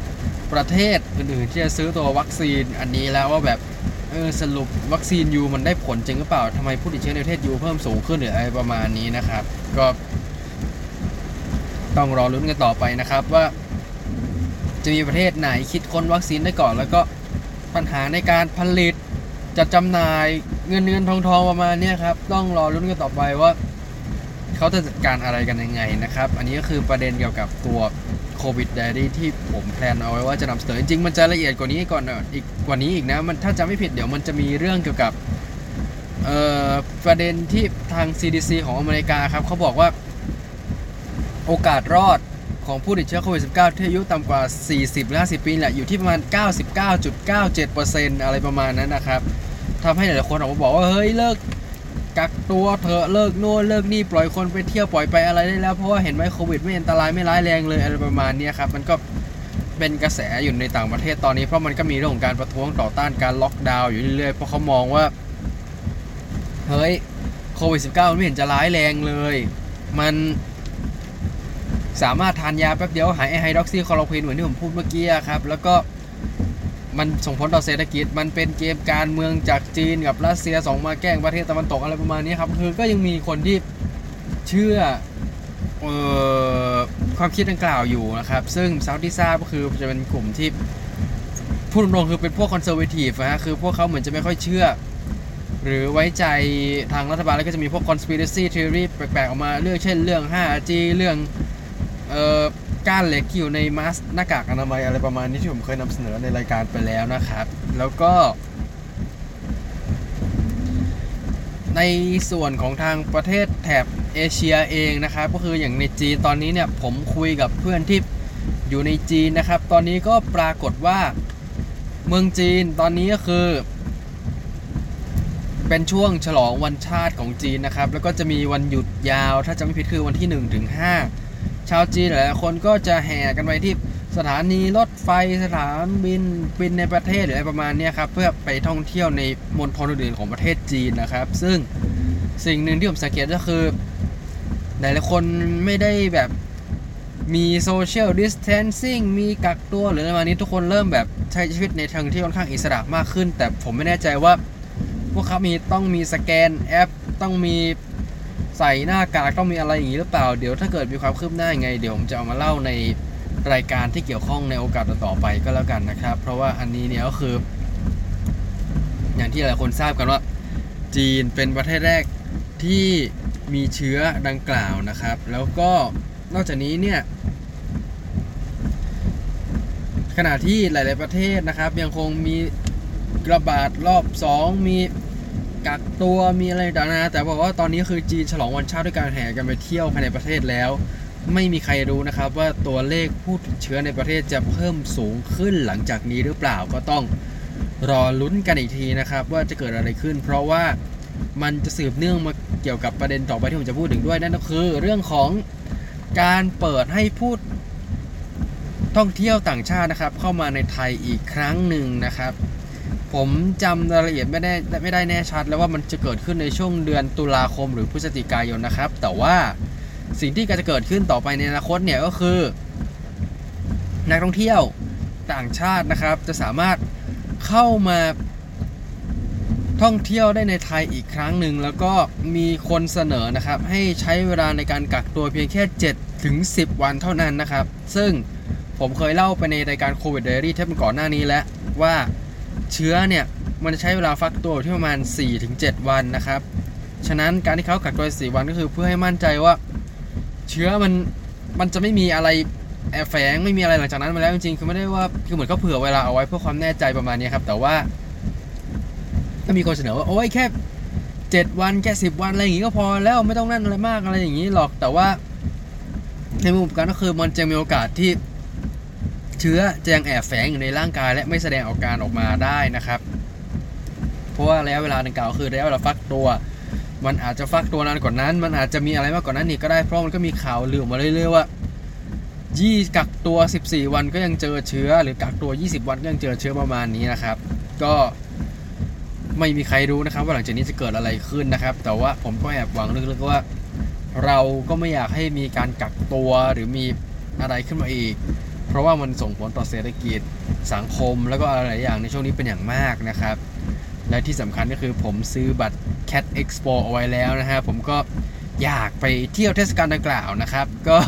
ประเทศอื่นๆที่จะซื้อตัววัคซีนอันนี้แล้วว่าแบบเออสรุปวัคซีนยูมันได้ผลจริงหรือเปล่าทำไมผู้ติดเชื้อในประเทศยูเพิ่มสูงขึ้นหรืออะไรประมาณนี้นะครับ ก็ต้องรอลุ้นกันต่อไปนะครับว่า จะมีประเทศไหนคิดค้นวัคซีนได้ก่อน แล้วก็ปัญหาในการผลิตจัดจำหน่ายเงินเงินทองทองประมาณนี้ครับ ต้องรอลุ้นกันต่อไปว่า เขาจะจัดการอะไรกันยังไงนะครับ อันนี้ก็คือประเด็นเกี่ยวกับตัวโควิด d ดรี่ที่ผมแพลนเอาไว้ว่าจะนำเสนอจริงๆ มันจะละเอียดกว่านี้ก่อนอีกกว่านี้อีกนะ มันถ้าจำไม่ผิดเดี๋ยวมันจะมีเรื่องเกี่ยวกับเอ่อประเด็นที่ทาง CDC ของอเมริกาครับเขาบอกว่าโอกาสรอดของผู้ติดเชื้อโควิด -19 ที่อายุต่ำกว่า 40 หรือ 50 ปีแหละอยู่ที่ประมาณ 99.97%อะไรประมาณนั้นนะครับทำให้หลายคนออกมาบอกว่า เฮ้ย เลิก กักตัวเถอะเลิกโน่นเลิกนี่ปล่อยคนไปเที่ยวปล่อยไปอะไรได้แล้วเพราะว่าเห็นไหมโควิดไม่อันตรายไม่ร้ายแรงเลยอะไรประมาณนี้ครับมันก็เป็นกระแสอยู่ในต่างประเทศตอนนี้เพราะมันก็มีเรื่องของการประท้วงต่อต้านการล็อกดาวน์อยู่เรื่อยๆเพราะเขามองว่าเฮ้ยโควิด -19 มันไม่เห็นจะร้ายแรงเลย มันสามารถทานยาแป๊บเดียวหายไอไฮดรอกซีคลอโรควินเหมือนที่ผมพูดเมื่อกี้ครับแล้วก็ มันส่งผลต่อเศรษฐกิจ มันเป็นเกมการเมืองจากจีนกับรัสเซียส่งมาแกล้งประเทศตะวันตกอะไรประมาณนี้ครับ คือก็ยังมีคนที่เชื่อออความคิดดังกล่าวอยู่นะครับ ซึ่งซาอุดิซาก็คือจะเป็นกลุ่มที่พูดตรงๆคือเป็นพวกคอนเซอร์เวทีฟนะฮะคือพวกเขาเหมือนจะไม่ค่อยเชื่อ หรือไว้ใจทางรัฐบาลแล้วก็จะมีพวก conspiracy theory แปลกๆออกมาเรื่องเช่นเรื่อง 5G เรื่องเอ่อ ก้านเหล็กอยู่ในมาสหน้ากากอนามัยอะไรประมาณนี้ที่ผมเคยนำเสนอในรายการไปแล้วนะครับ แล้วก็ ในส่วนของทางประเทศแถบเอเชียเองนะครับ ก็คืออย่างในจีนตอนนี้เนี่ยผมคุยกับเพื่อนที่อยู่ในจีนนะครับ ตอนนี้ก็ปรากฏว่าเมืองจีนตอนนี้ก็คือ เป็นช่วงฉลองวันชาติของจีนนะครับ แล้วก็จะมีวันหยุดยาว ถ้าจำไม่ผิดคือวันที่1ถึง5 ชาวจีนหลายคนก็จะแห่กันไปที่สถานีรถไฟสถานบินบินในประเทศหรืออะไรประมาณนี้ครับเพื่อไปท่องเที่ยวในมณฑลอื่นๆของประเทศจีนนะครับ ซึ่งสิ่งหนึ่งที่ผมสังเกตก็คือหลายๆคนไม่ได้แบบมี social distancing มีกักตัวหรืออะไรประมาณนี้ทุกคนเริ่มแบบใช้ชีวิตในทางที่ค่อนข้างอิสระมากขึ้น แต่ผมไม่แน่ใจว่า พวกเขามีต้องมีสแกนแอป ต้องมี ใส่หน้ากากต้องมีอะไรอย่างนี้หรือเปล่า เดี๋ยวถ้าเกิดมีความคืบหน้ายังไง เดี๋ยวผมจะเอามาเล่าในรายการที่เกี่ยวข้องในโอกาสต่อไปก็แล้วกันนะครับ เพราะว่าอันนี้เนี่ยก็คือ อย่างที่หลายคนทราบกันว่า จีนเป็นประเทศแรกที่มีเชื้อดังกล่าวนะครับ แล้วก็นอกจากนี้เนี่ยขณะที่หลาย ๆ ประเทศนะครับ ยังคงมีระบาดรอบ 2 มี กักตัวมีอะไรต่างๆแต่บอกว่าตอนนี้คือจีนฉลองวันชาติด้วยการแห่กันไปเที่ยวภายในประเทศแล้ว ไม่มีใครรู้นะครับว่าตัวเลขผู้ติดเชื้อในประเทศจะเพิ่มสูงขึ้นหลังจากนี้หรือเปล่าก็ต้องรอลุ้นกันอีกทีนะครับ ว่าจะเกิดอะไรขึ้น เพราะว่ามันจะสืบเนื่องมาเกี่ยวกับประเด็นต่อไปที่ผมจะพูดถึงด้วยนั่นก็คือ เรื่องของการเปิดให้ผู้ท่องเที่ยวต่างชาตินะครับ เข้ามาในไทยอีกครั้งหนึ่งนะครับ ผมจำรายละเอียดไม่ได้ไม่ได้แน่ชัด แล้วว่ามันจะเกิดขึ้นในช่วงเดือนตุลาคมหรือพฤศจิกายนนะครับ แต่ว่าสิ่งที่จะเกิดขึ้นต่อไปในอนาคตเนี่ยก็คือ นักท่องเที่ยวต่างชาตินะครับ จะสามารถเข้ามาท่องเที่ยวได้ในไทยอีกครั้งหนึ่งแล้วก็มีคนเสนอนะครับ ให้ใช้เวลาในการกักตัวเพียงแค่7ถึง10 วันเท่านั้นนะครับ ซึ่งผมเคยเล่าไปในรายการโควิดเดลี่เทปก่อนหน้านี้แล้วว่า เชื้อเนี่ยมันจะใช้เวลาฟักตัวที่ประมาณ 4-7 วันนะครับ ฉะนั้นการที่เขากักตัว4วันก็คือเพื่อให้มั่นใจว่า เชื้อมันมันจะไม่มีอะไรแอบแฝงไม่มีอะไรหลังจากนั้นมาแล้วจริงๆคือไม่ได้ว่าคือเหมือนเขาเผื่อเวลาเอาไว้เพื่อความแน่ใจประมาณนี้ครับแต่ว่าก็มีคนเสนอว่าโอ้ยแค่7วันแค่10วันอะไรอย่างงี้ก็พอแล้วไม่ต้องนั่นอะไรมากอะไรอย่างนี้หรอกแต่ว่าในมุมการก็คือมันจะมีโอกาสที่ เชื้อจะยังแอบแฝงอยู่ในร่างกาย และไม่แสดงอาการออกมาได้นะครับ เพราะว่าระยะเวลาดังกล่าวคือระยะเวลาฟักตัว มันอาจจะฟักตัวนานกว่านนั้น มันอาจจะมีอะไรมากกว่านั้นอีกก็ได้เพราะมันก็มีข่าวลือมาเรื่อยๆว่ายี่กักตัว 14 วันก็ยังเจอเชื้อ หรือกักตัว 20 วันก็ยังเจอเชื้อประมาณนี้นะครับ ก็ไม่มีใครรู้นะครับ ว่าหลังจากนี้จะเกิดอะไรขึ้นนะครับ แต่ว่าผมก็แอบหวังลึกๆว่า เราก็ไม่อยากให้มีการกักตัวหรือมีอะไรขึ้นมาอีก เพราะว่ามันส่งผลต่อเศรษฐกิจสังคม แล้วก็อะไรหลายอย่างในช่วงนี้เป็นอย่างมากนะครับ และที่สำคัญก็คือผมซื้อบัตร Cat Expo เอาไว้แล้วนะฮะผมก็อยากไปเที่ยวเทศกาลดังกล่าวนะครับ ก็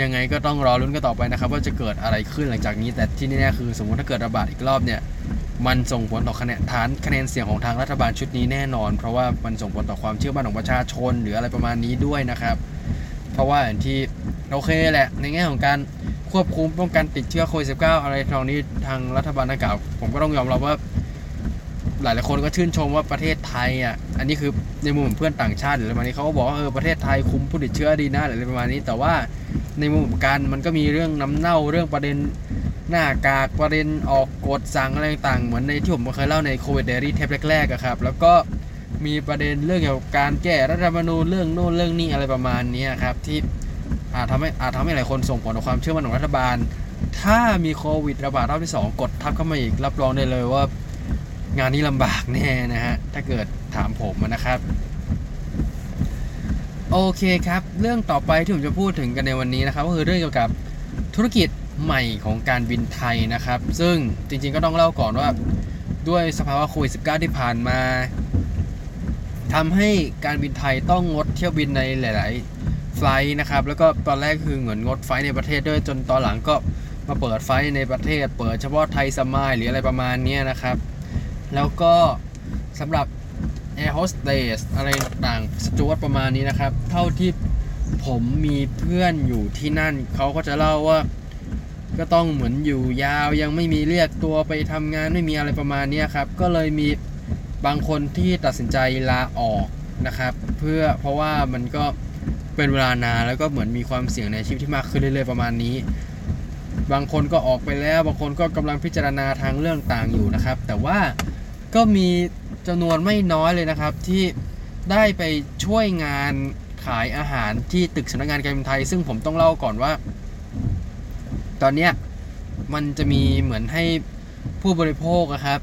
ยังไงก็ต้องรอรุ้นกันต่อไปนะครับ ว่าจะเกิดอะไรขึ้นหลังจากนี้ แต่ที่แน่ๆคือ สมมติถ้าเกิดระบาดอีกรอบเนี่ยมันส่งผลต่อคะแนนฐานคะแนนเสียงของทางรัฐบาลชุดนี้แน่นอน เพราะว่ามันส่งผลต่อความเชื่อมั่นของประชาชน หรืออะไรประมาณนี้ด้วยนะครับ เพราะว่าอย่างที่โอเคแหละในแง่ของการ ควบคุมป้องกันติดเชื้อโควิด -19 อะไรทางนี้ทางรัฐบาลดังกล่าวผมก็ต้องยอมรับว่า หลายหลายคนก็ชื่นชมว่าประเทศไทยอะอันนี้คือในมุมของเพื่อนต่างชาติหรืออะไรประมาณนี้เขาก็บอกว่าเออประเทศไทยคุมผู้ติดเชื้อดีนะหรืออะไรประมาณนี้ แต่ว่าในมุมการมันก็มีเรื่องน้ำเน่าเรื่องประเด็นหน้ากากประเด็นออกกฎสั่งอะไรต่างเหมือนในที่ผมเคยเล่าในโควิดเดลี่เทปแรกๆอะครับ แล้วก็มีประเด็นเรื่องเกี่ยวกับการแก้รัฐธรรมนูญเรื่องโน่นเรื่องนี้อะไรประมาณนี้ครับที่ อาจทำให้อาจทำให้หลายคนส่งผลต่อความเชื่อมั่นของรัฐบาล ถ้ามีโควิดระบาดรอบที่ 2 กดทับเข้ามาอีก รับรองได้เลยว่างานนี้ลำบากแน่นะฮะ ถ้าเกิดถามผมนะครับ โอเคครับ เรื่องต่อไปที่ผมจะพูดถึงกันในวันนี้นะครับ ก็คือเรื่องเกี่ยวกับธุรกิจใหม่ของการบินไทยนะครับ ซึ่งจริงๆก็ต้องเล่าก่อนว่าด้วยสภาวะโควิด -19 ที่ผ่านมาทำให้การบินไทยต้องงดเที่ยวบินในหลาย ๆ ไฟล์นะครับ แล้วก็ตอนแรกคือเหมือนงดไฟล์ในประเทศด้วยจนตอนหลังก็มาเปิดไฟล์ในประเทศ เปิดเฉพาะไทยสมายหรืออะไรประมาณนี้นะครับ แล้วก็สำหรับ Air Hostess อะไรต่างสจวตประมาณนี้นะครับ เท่าที่ผมมีเพื่อนอยู่ที่นั่น เขาก็จะเล่าว่าก็ต้องเหมือนอยู่ยาวยังไม่มีเรียกตัวไปทำงานไม่มีอะไรประมาณนี้ครับ ก็เลยมีบางคนที่ตัดสินใจลาออกนะครับ เพื่อเพราะว่ามันก็ เป็นเวลานานแล้วก็เหมือนมีความเสี่ยงในชีวิตที่มากขึ้นเรื่อยๆประมาณนี้ บางคนก็ออกไปแล้ว บางคนก็กำลังพิจารณาทางเรื่องต่างอยู่นะครับ แต่ว่าก็มีจำนวนไม่น้อยเลยนะครับที่ได้ไปช่วยงานขายอาหารที่ตึกสำนักงานการบินไทย ซึ่งผมต้องเล่าก่อนว่า ตอนเนี้ยมันจะมีเหมือนให้ผู้บริโภคครับ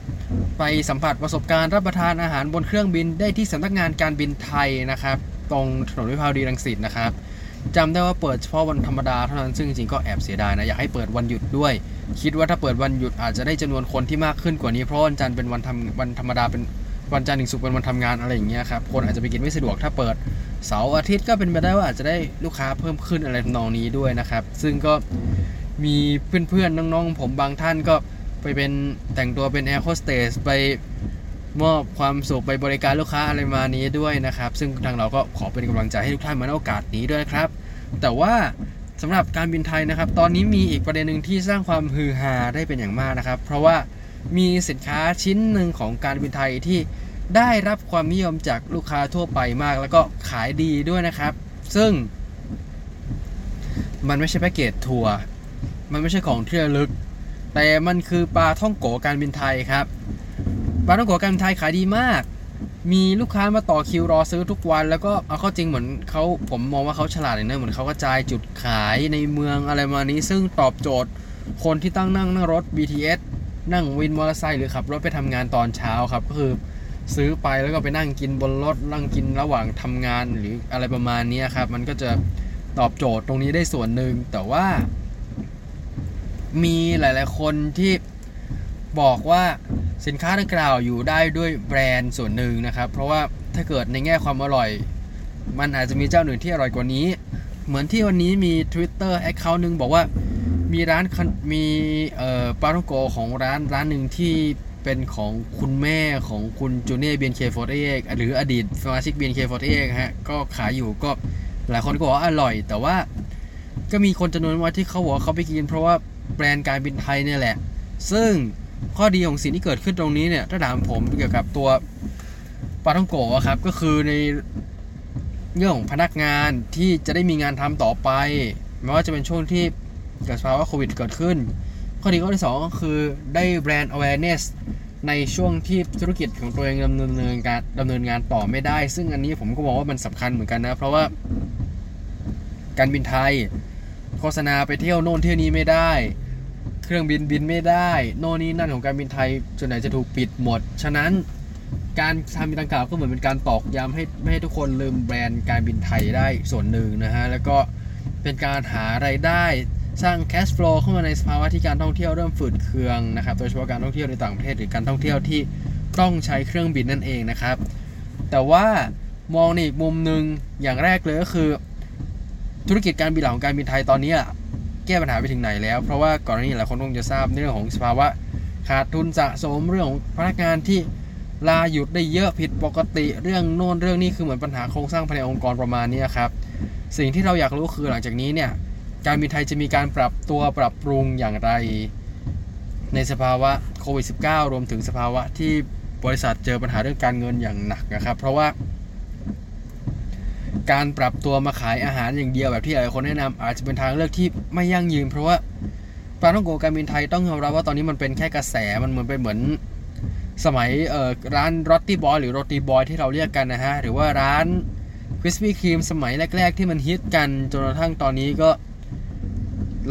ไปสัมผัสประสบการณ์รับประทานอาหารบนเครื่องบินได้ที่สำนักงานการบินไทยนะครับ ตรงถนนวิภาวดีรังสิตนะครับจำได้ว่าเปิดเฉพาะวันธรรมดาเท่านั้นซึ่งจริงก็แอบเสียดายนะ อยากให้เปิดวันหยุดด้วย คิดว่าถ้าเปิดวันหยุดอาจจะได้จำนวนคนที่มากขึ้นกว่านี้เพราะวันจันทร์เป็นวันทำวันธรรมดาเป็นวันจันทร์ถึงศุกร์เป็นวันทำงานอะไรอย่างเงี้ยครับคนอาจจะไปกินไม่สะดวกถ้าเปิดเสาร์อาทิตย์ก็เป็นไปได้ว่าอาจจะได้ลูกค้าเพิ่มขึ้นอะไรทำนองนี้ด้วยนะครับ ซึ่งก็มีเพื่อนๆน้องๆผมบางท่านก็ไปเป็นแต่งตัวเป็นแอร์โฮสเตสไป มอบความสุขไปบริการลูกค้าอะไรมานี้ด้วยนะครับ ซึ่งทางเราก็ขอเป็นกำลังใจให้ทุกท่านมาในโอกาสนี้ด้วยนะครับ แต่ว่าสำหรับการบินไทยนะครับ ตอนนี้มีอีกประเด็นหนึ่งที่สร้างความฮือฮาได้เป็นอย่างมากนะครับ เพราะว่ามีสินค้าชิ้นหนึ่งของการบินไทยที่ได้รับความนิยมจากลูกค้าทั่วไปมาก แล้วก็ขายดีด้วยนะครับ ซึ่ง มันไม่ใช่แพ็กเกจทัวร์มันไม่ใช่ของเที่ระลึก แต่มันคือปลาท่องโกการบินไทยครับ ปลาท่องโกการบินไทยขายดีมาก มีลูกค้ามาต่อคิวรอซื้อทุกวัน แล้วก็เอาเข้าจริงเหมือนเขาผมมองว่าเขาฉลาดเลยนะเหมือนเขากระจายจุดขายในเมืองอะไรมานี้ ซึ่งตอบโจทย์คนที่ตั้งนั่งนั่งรถ BTS นั่งวินมอเตอร์ไซค์หรือขับรถไปทำงานตอนเช้าครับก็คือซื้อไปแล้วก็ไปนั่งกินบนรถนั่งกินระหว่างทำงานหรืออะไรประมาณนี้ครับ มันก็จะตอบโจทย์ตรงนี้ได้ส่วนหนึ่งแต่ว่า มีหลาย ๆ คนที่บอกว่า สินค้าดังกล่าวอยู่ได้ด้วยแบรนด์ส่วนหนึ่งนะครับ เพราะว่าถ้าเกิดในแง่ความอร่อย มันอาจจะมีเจ้าหนึ่งที่อร่อยกว่านี้ เหมือนที่วันนี้มี Twitter Account หนึ่งบอกว่ามีร้านมีปาท่องโกของร้านร้านหนึ่งที่เป็นของคุณแม่ของคุณจูเน่เบียนเคฟอร์เอกหรืออดีตสมาชิกเบียนเคฟอร์เอกฮะก็ขายอยู่ก็หลายคนก็บอกว่าอร่อย แต่ว่าก็มีคนจำนวนมาที่เขาบอกเขาไปกิน เพราะว่าแบรนด์การบินไทยเนี่ยแหละ ซึ่ง ข้อดีของสิ่งที่เกิดขึ้นตรงนี้เนี่ยถ้าถามผมเกี่ยวกับตัวปาท่องโกะครับ ก็คือในเรื่องของพนักงานที่จะได้มีงานทำต่อไปไม่ว่าจะเป็นช่วงที่เกิดภาวะโควิดเกิดขึ้น ข้อดีข้อที่ 2 ก็คือได้แบรนด์ awareness ในช่วงที่ธุรกิจของตัวเองดำเนินการดำเนินงานต่อไม่ได้ ซึ่งอันนี้ผมก็มองว่ามันสำคัญเหมือนกันนะ เพราะว่าการบินไทย โฆษณาไปเที่ยวโน่นเที่ยวนี้ไม่ได้ เครื่องบินบินไม่ได้ โน่นนี่นั่นของการบินไทยส่วนไหนจะถูกปิดหมด ฉะนั้นการทำดังกล่าวก็เหมือนเป็นการตอกย้ำให้ไม่ให้ทุกคนลืมแบรนด์การบินไทยได้ส่วนหนึ่งนะฮะ แล้วก็เป็นการหาไรายได้สร้าง cash flow เข้ามาในสภาวะที่การท่องเที่ยวเริ่มฝืดเคืองนะครับ โดยเฉพาะการท่องเที่ยวในต่างประเทศหรือการท่องเที่ยวที่ต้องใช้เครื่องบินนั่นเองนะครับ แต่ว่ามองในอีกมุมหนึ่งอย่างแรกเลยก็คือ ธุรกิจการบินหลักของการบินไทยตอนนี้ แก้ปัญหาไปถึงไหนแล้ว เพราะว่าก่อนหน้านี้หลายคนคงจะทราบในเรื่องของสภาวะขาดทุนสะสมเรื่องของพนักงานที่ลาหยุดได้เยอะผิดปกติเรื่องโน่นเรื่องนี้คือเหมือนปัญหาโครงสร้างภายในองค์กรประมาณนี้ครับสิ่งที่เราอยากรู้คือหลังจากนี้เนี่ยการบินไทยจะมีการปรับตัวปรับปรุงอย่างไร ในสภาวะโควิด -19 รวมถึงสภาวะที่บริษัทเจอปัญหาเรื่องการเงินอย่างหนักนะครับ เพราะว่า การปรับตัวมาขายอาหารอย่างเดียวแบบที่หลายคนแนะนำอาจจะเป็นทางเลือกที่ไม่ยั่งยืน เพราะว่าปลาท่องโกการบินไทยต้องยอมรับว่าตอนนี้มันเป็นแค่กระแสมันเหมือนเป็นเหมือนสมัยเอ่อร้านรอตตี้บอยหรือโรตีบอยที่เราเรียกกันนะฮะ หรือว่าร้านคริสปี้ครีมสมัยแรก ๆ ที่มันฮิตกันจนกระทั่งตอนนี้ก็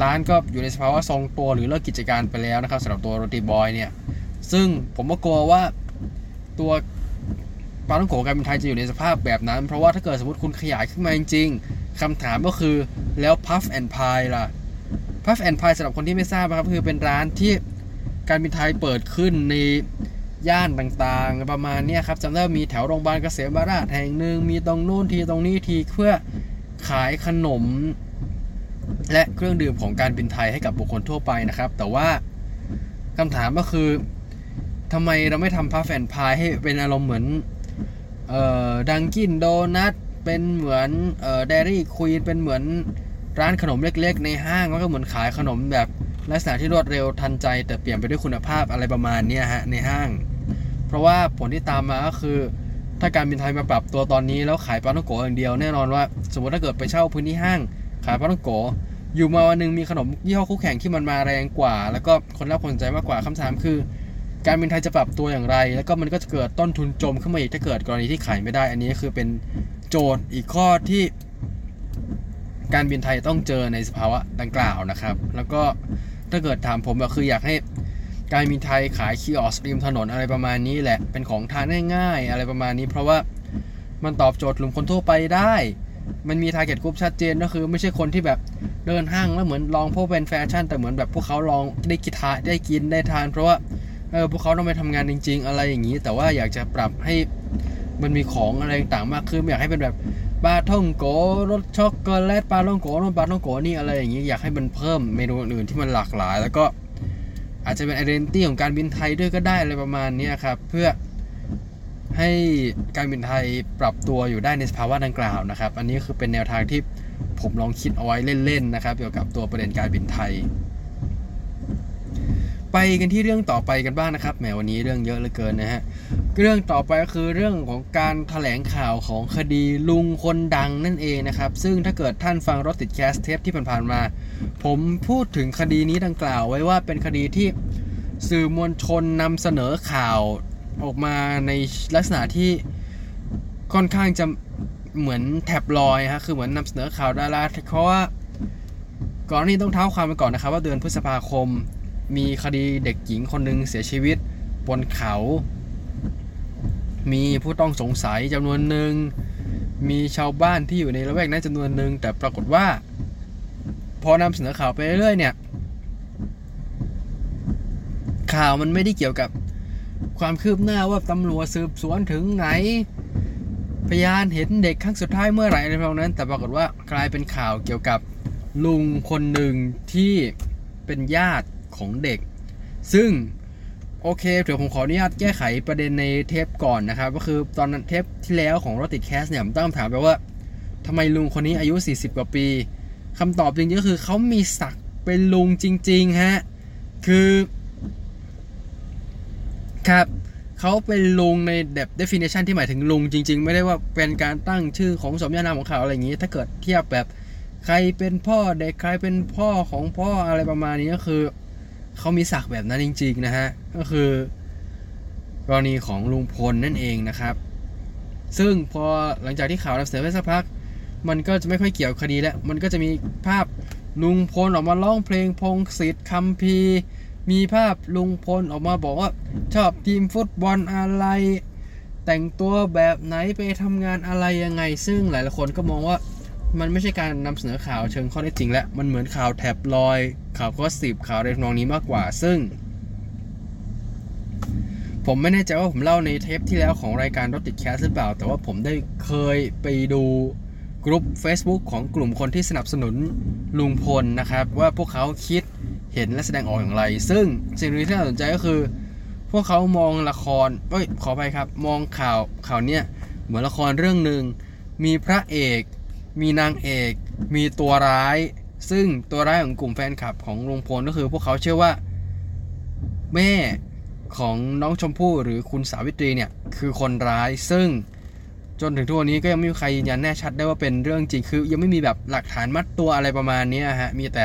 ร้านก็อยู่ในสภาวะทรงตัวหรือเลิกกิจการไปแล้วนะครับสำหรับตัวโรตีบอยเนี่ย ซึ่งผมก็กลัวว่าตัว ปลาท่องโกการบินไทยจะอยู่ในสภาพแบบนั้น เพราะว่าถ้าเกิดสมมติคุณขยายขึ้นมาจริงๆคำถามก็คือแล้ว Puff and Pie ล่ะ Puff and Pie สำหรับคนที่ไม่ทราบนะครับคือเป็นร้านที่การบินไทยเปิดขึ้นในย่านต่างๆ ประมาณนี้ครับจำได้ว่ามีแถวโรงพยาบาลเกษมราชแห่งหนึ่งมีตรงนู้นทีตรงนี้ทีเพื่อขายขนม และเครื่องดื่มของการบินไทยให้กับบุคคลทั่วไปนะครับ แต่ว่าคำถามก็คือทำไมเราไม่ทำพัฟแอนพายให้เป็นอารมณ์เหมือน เอ่อดังกินโดนัทเป็นเหมือนเอ่อเดรี่ควีนเป็นเหมือนร้านขนมเล็กๆ ในห้างแล้วก็เหมือนขายขนมแบบลักษณะที่รวดเร็วทันใจ แต่เปลี่ยนไปด้วยคุณภาพอะไรประมาณนี้ฮะในห้าง เพราะว่าผลที่ตามมาก็คือ ถ้าการบินไทยมาปรับตัวตอนนี้แล้วขายปลาท่องโกอย่างเดียวแน่นอนว่า สมมติถ้าเกิดไปเช่าพื้นที่ห้างขายปลาท่องโกอยู่มาวันหนึ่งมีขนมยี่ห้อคู่แข่งที่มันมาแรงกว่า แล้วก็คนรับคนสนใจมากกว่าคำถามคือ การบินไทยจะปรับตัวอย่างไร แล้วก็มันก็จะเกิดต้นทุนจมขึ้นมาอีกถ้าเกิดกรณีที่ขายไม่ได้ อันนี้คือเป็นโจทย์อีกข้อที่ การบินไทยต้องเจอในสภาวะดังกล่าวนะครับ แล้วก็ถ้าเกิดถามผมก็คืออยากให้การบินไทยขาย kiosk ริมถนนอะไรประมาณนี้แหละ เป็นของทานง่ายๆ อะไรประมาณนี้ เพราะว่ามันตอบโจทย์กลุ่มคนทั่วไปได้ มันมี target กลุ่มชัดเจนก็คือ ไม่ใช่คนที่แบบเดินห้างแล้วเหมือนลองพวกเป็นแฟชั่น แต่เหมือนแบบพวกเขาลองได้กินทาได้กินได้ทาน เพราะว่า เออพวกเขาต้องไปทำงานจริง ๆ อะไรอย่างนี้ แต่ว่าอยากจะปรับให้มันมีของอะไรต่างๆมากขึ้นอยากให้เป็นแบบปาท่องโก๋รสช็อกโกแลตปาท่องโก๋รสปาท่องโก๋นี่อะไรอย่างนี้อยากให้มันเพิ่มเมนูอื่นที่มันหลากหลาย แล้วก็อาจจะเป็น identity ของการบินไทยด้วยก็ได้อะไรประมาณนี้ครับเพื่อให้การบินไทยปรับตัวอยู่ได้ในสภาวะดังกล่าวนะครับ อันนี้คือเป็นแนวทางที่ผมลองคิดเอาไว้เล่นๆนะครับ เกี่ยวกับตัวประเด็นการบินไทย ไปกันที่เรื่องต่อไปกันบ้างนะครับแหมวันนี้เรื่องเยอะเหลือเกินนะฮะเรื่องต่อไปก็คือเรื่องของการถแถลงข่าวของคดีลุงคนดังนั่นเองนะครับ ซึ่งถ้าเกิดท่านฟังรถติดแคสเทปที่ผ่านๆมา ผมพูดถึงคดีนี้ดังกล่าวไว้ว่าเป็นคดีที่สื่อมวลชนนำเสนอข่าวออกมาในลักษณะที่ค่อนข้างจะเหมือนแท็บลอยฮะคือเหมือนนำเสนอข่าวดาราเพราะว่าก่อนนี้ต้องเท้าความไปก่อนนะครับ ว่าเดือนพฤษภาคม มีคดีเด็กหญิงคนหนึ่งเสียชีวิตบนเขา มีผู้ต้องสงสัยจำนวนหนึ่ง มีชาวบ้านที่อยู่ในละแวกนั้นจำนวนหนึ่ง แต่ปรากฏว่า พอนำเสนอข่าวไปเรื่อยๆเนี่ย ข่าวมันไม่ได้เกี่ยวกับความคืบหน้าว่าตำรวจสืบสวนถึงไหน พยานเห็นเด็กครั้งสุดท้ายเมื่อไหร่อะไรพวกนั้น แต่ปรากฏว่ากลายเป็นข่าวเกี่ยวกับลุงคนหนึ่งที่เป็นญาติ ของเด็ก ซึ่งโอเคเดี๋ยวผมขออนุญาตแก้ไขประเด็นในเทปก่อนนะครับ ก็คือตอนนั้นเทปที่แล้วของรถติดแคสเนี่ยผมตั้งคำถามไปว่าทำไมลุงคนนี้อายุ 40 กว่าปีคำตอบจริงๆก็คือเขามีศักดิ์เป็นลุงจริงๆฮะคือครับเขาเป็นลุงในแบบ definition ที่หมายถึงลุงจริง ๆ ไม่ได้ว่าเป็นการตั้งชื่อของสมญานามของเขาอะไรอย่างนี้ ถ้าเกิดเทียบแบบใครเป็นพ่อเด็กใครเป็นพ่อของพ่ออะไรประมาณนี้ก็คือ เขามีศักดิ์แบบนั้นจริง ๆ นะฮะ ก็คือกรณีของลุงพลนั่นเองนะครับ ซึ่งพอหลังจากที่ข่าวนำเสนอไปสักพัก มันก็จะไม่ค่อยเกี่ยวคดีแล้ว มันก็จะมีภาพลุงพลออกมาร้องเพลงพงศิษฐ์คัมภีมีภาพลุงพลออกมาบอกว่าชอบทีมฟุตบอลอะไร แต่งตัวแบบไหนไปทำงานอะไรยังไง ซึ่งหลายๆคนก็มองว่ามันไม่ใช่การนำเสนอข่าวเชิงข้อเท็จจริงแล้วมันเหมือนข่าวแท็บลอย ข่าวก็สิบข่าวในทำนองนี้มากกว่า ซึ่ง ผมไม่แน่ใจว่าผมเล่าในเทปที่แล้วของรายการรถติดแคสหรือเปล่า แต่ว่าผมได้เคยไปดูกลุ่ม Facebook ของกลุ่มคนที่สนับสนุนลุงพลนะครับ ว่าพวกเขาคิดเห็นและแสดงออกอย่างไร ซึ่งสิ่งที่น่าสนใจก็คือ พวกเขามองละครเอ้ยขอไปครับ มองข่าวข่าวเนี้ยเหมือนละครเรื่องหนึ่งมีพระเอก มีนางเอก มีตัวร้าย ซึ่งตัวร้ายของกลุ่มแฟนคลับของลุงพลก็คือพวกเขาเชื่อว่า แม่ของน้องชมพู่หรือคุณสาวิตรีเนี่ยคือคนร้ายซึ่งจนถึงทุกวันนี้ก็ยังไม่มีใครยืนยันแน่ชัดได้ว่าเป็นเรื่องจริงคือ ยังไม่มีแบบหลักฐานมัดตัวอะไรประมาณนี้ฮะมีแต่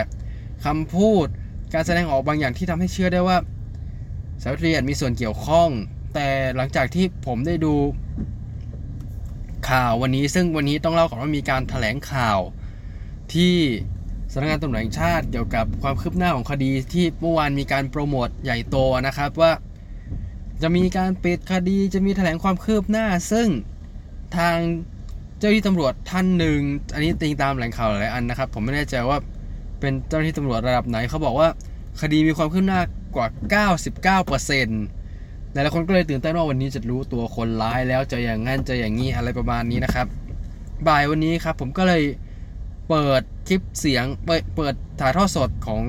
คำพูดการแสดงออกบางอย่างที่ทำให้เชื่อได้ว่า สาวิตรีอาจมีส่วนเกี่ยวข้อง แต่หลังจากที่ผมได้ดูข่าววันนี้ซึ่งวันนี้ต้องเล่าก่อนว่ามีการถแถลงข่าวที่ สำนักงานตำรวจแห่งชาติเกี่ยวกับความคืบหน้าของคดีที่เมื่อวานมีการโปรโมทใหญ่โตนะครับว่า จะมีการปิดคดีจะมีแถลงความคืบหน้า ซึ่งทางเจ้าหน้าที่ตำรวจท่านหนึ่งอันนี้ติงตามแหล่งข่าวหลายอันนะครับ ผมไม่แน่ใจว่าเป็นเจ้าหน้าที่ตำรวจระดับไหนเขาบอกว่าคดีมีความคืบหน้ากว่า 99%หลายคนก็เลยตื่นเต้นว่าวันนี้จะรู้ตัวคนร้ายแล้วจะอย่างงั้นจะอย่างนี้อะไรประมาณนี้นะครับ บ่ายวันนี้ครับผมก็เลย เปิดคลิปเสียงเปิดถ่ายทอดสดของ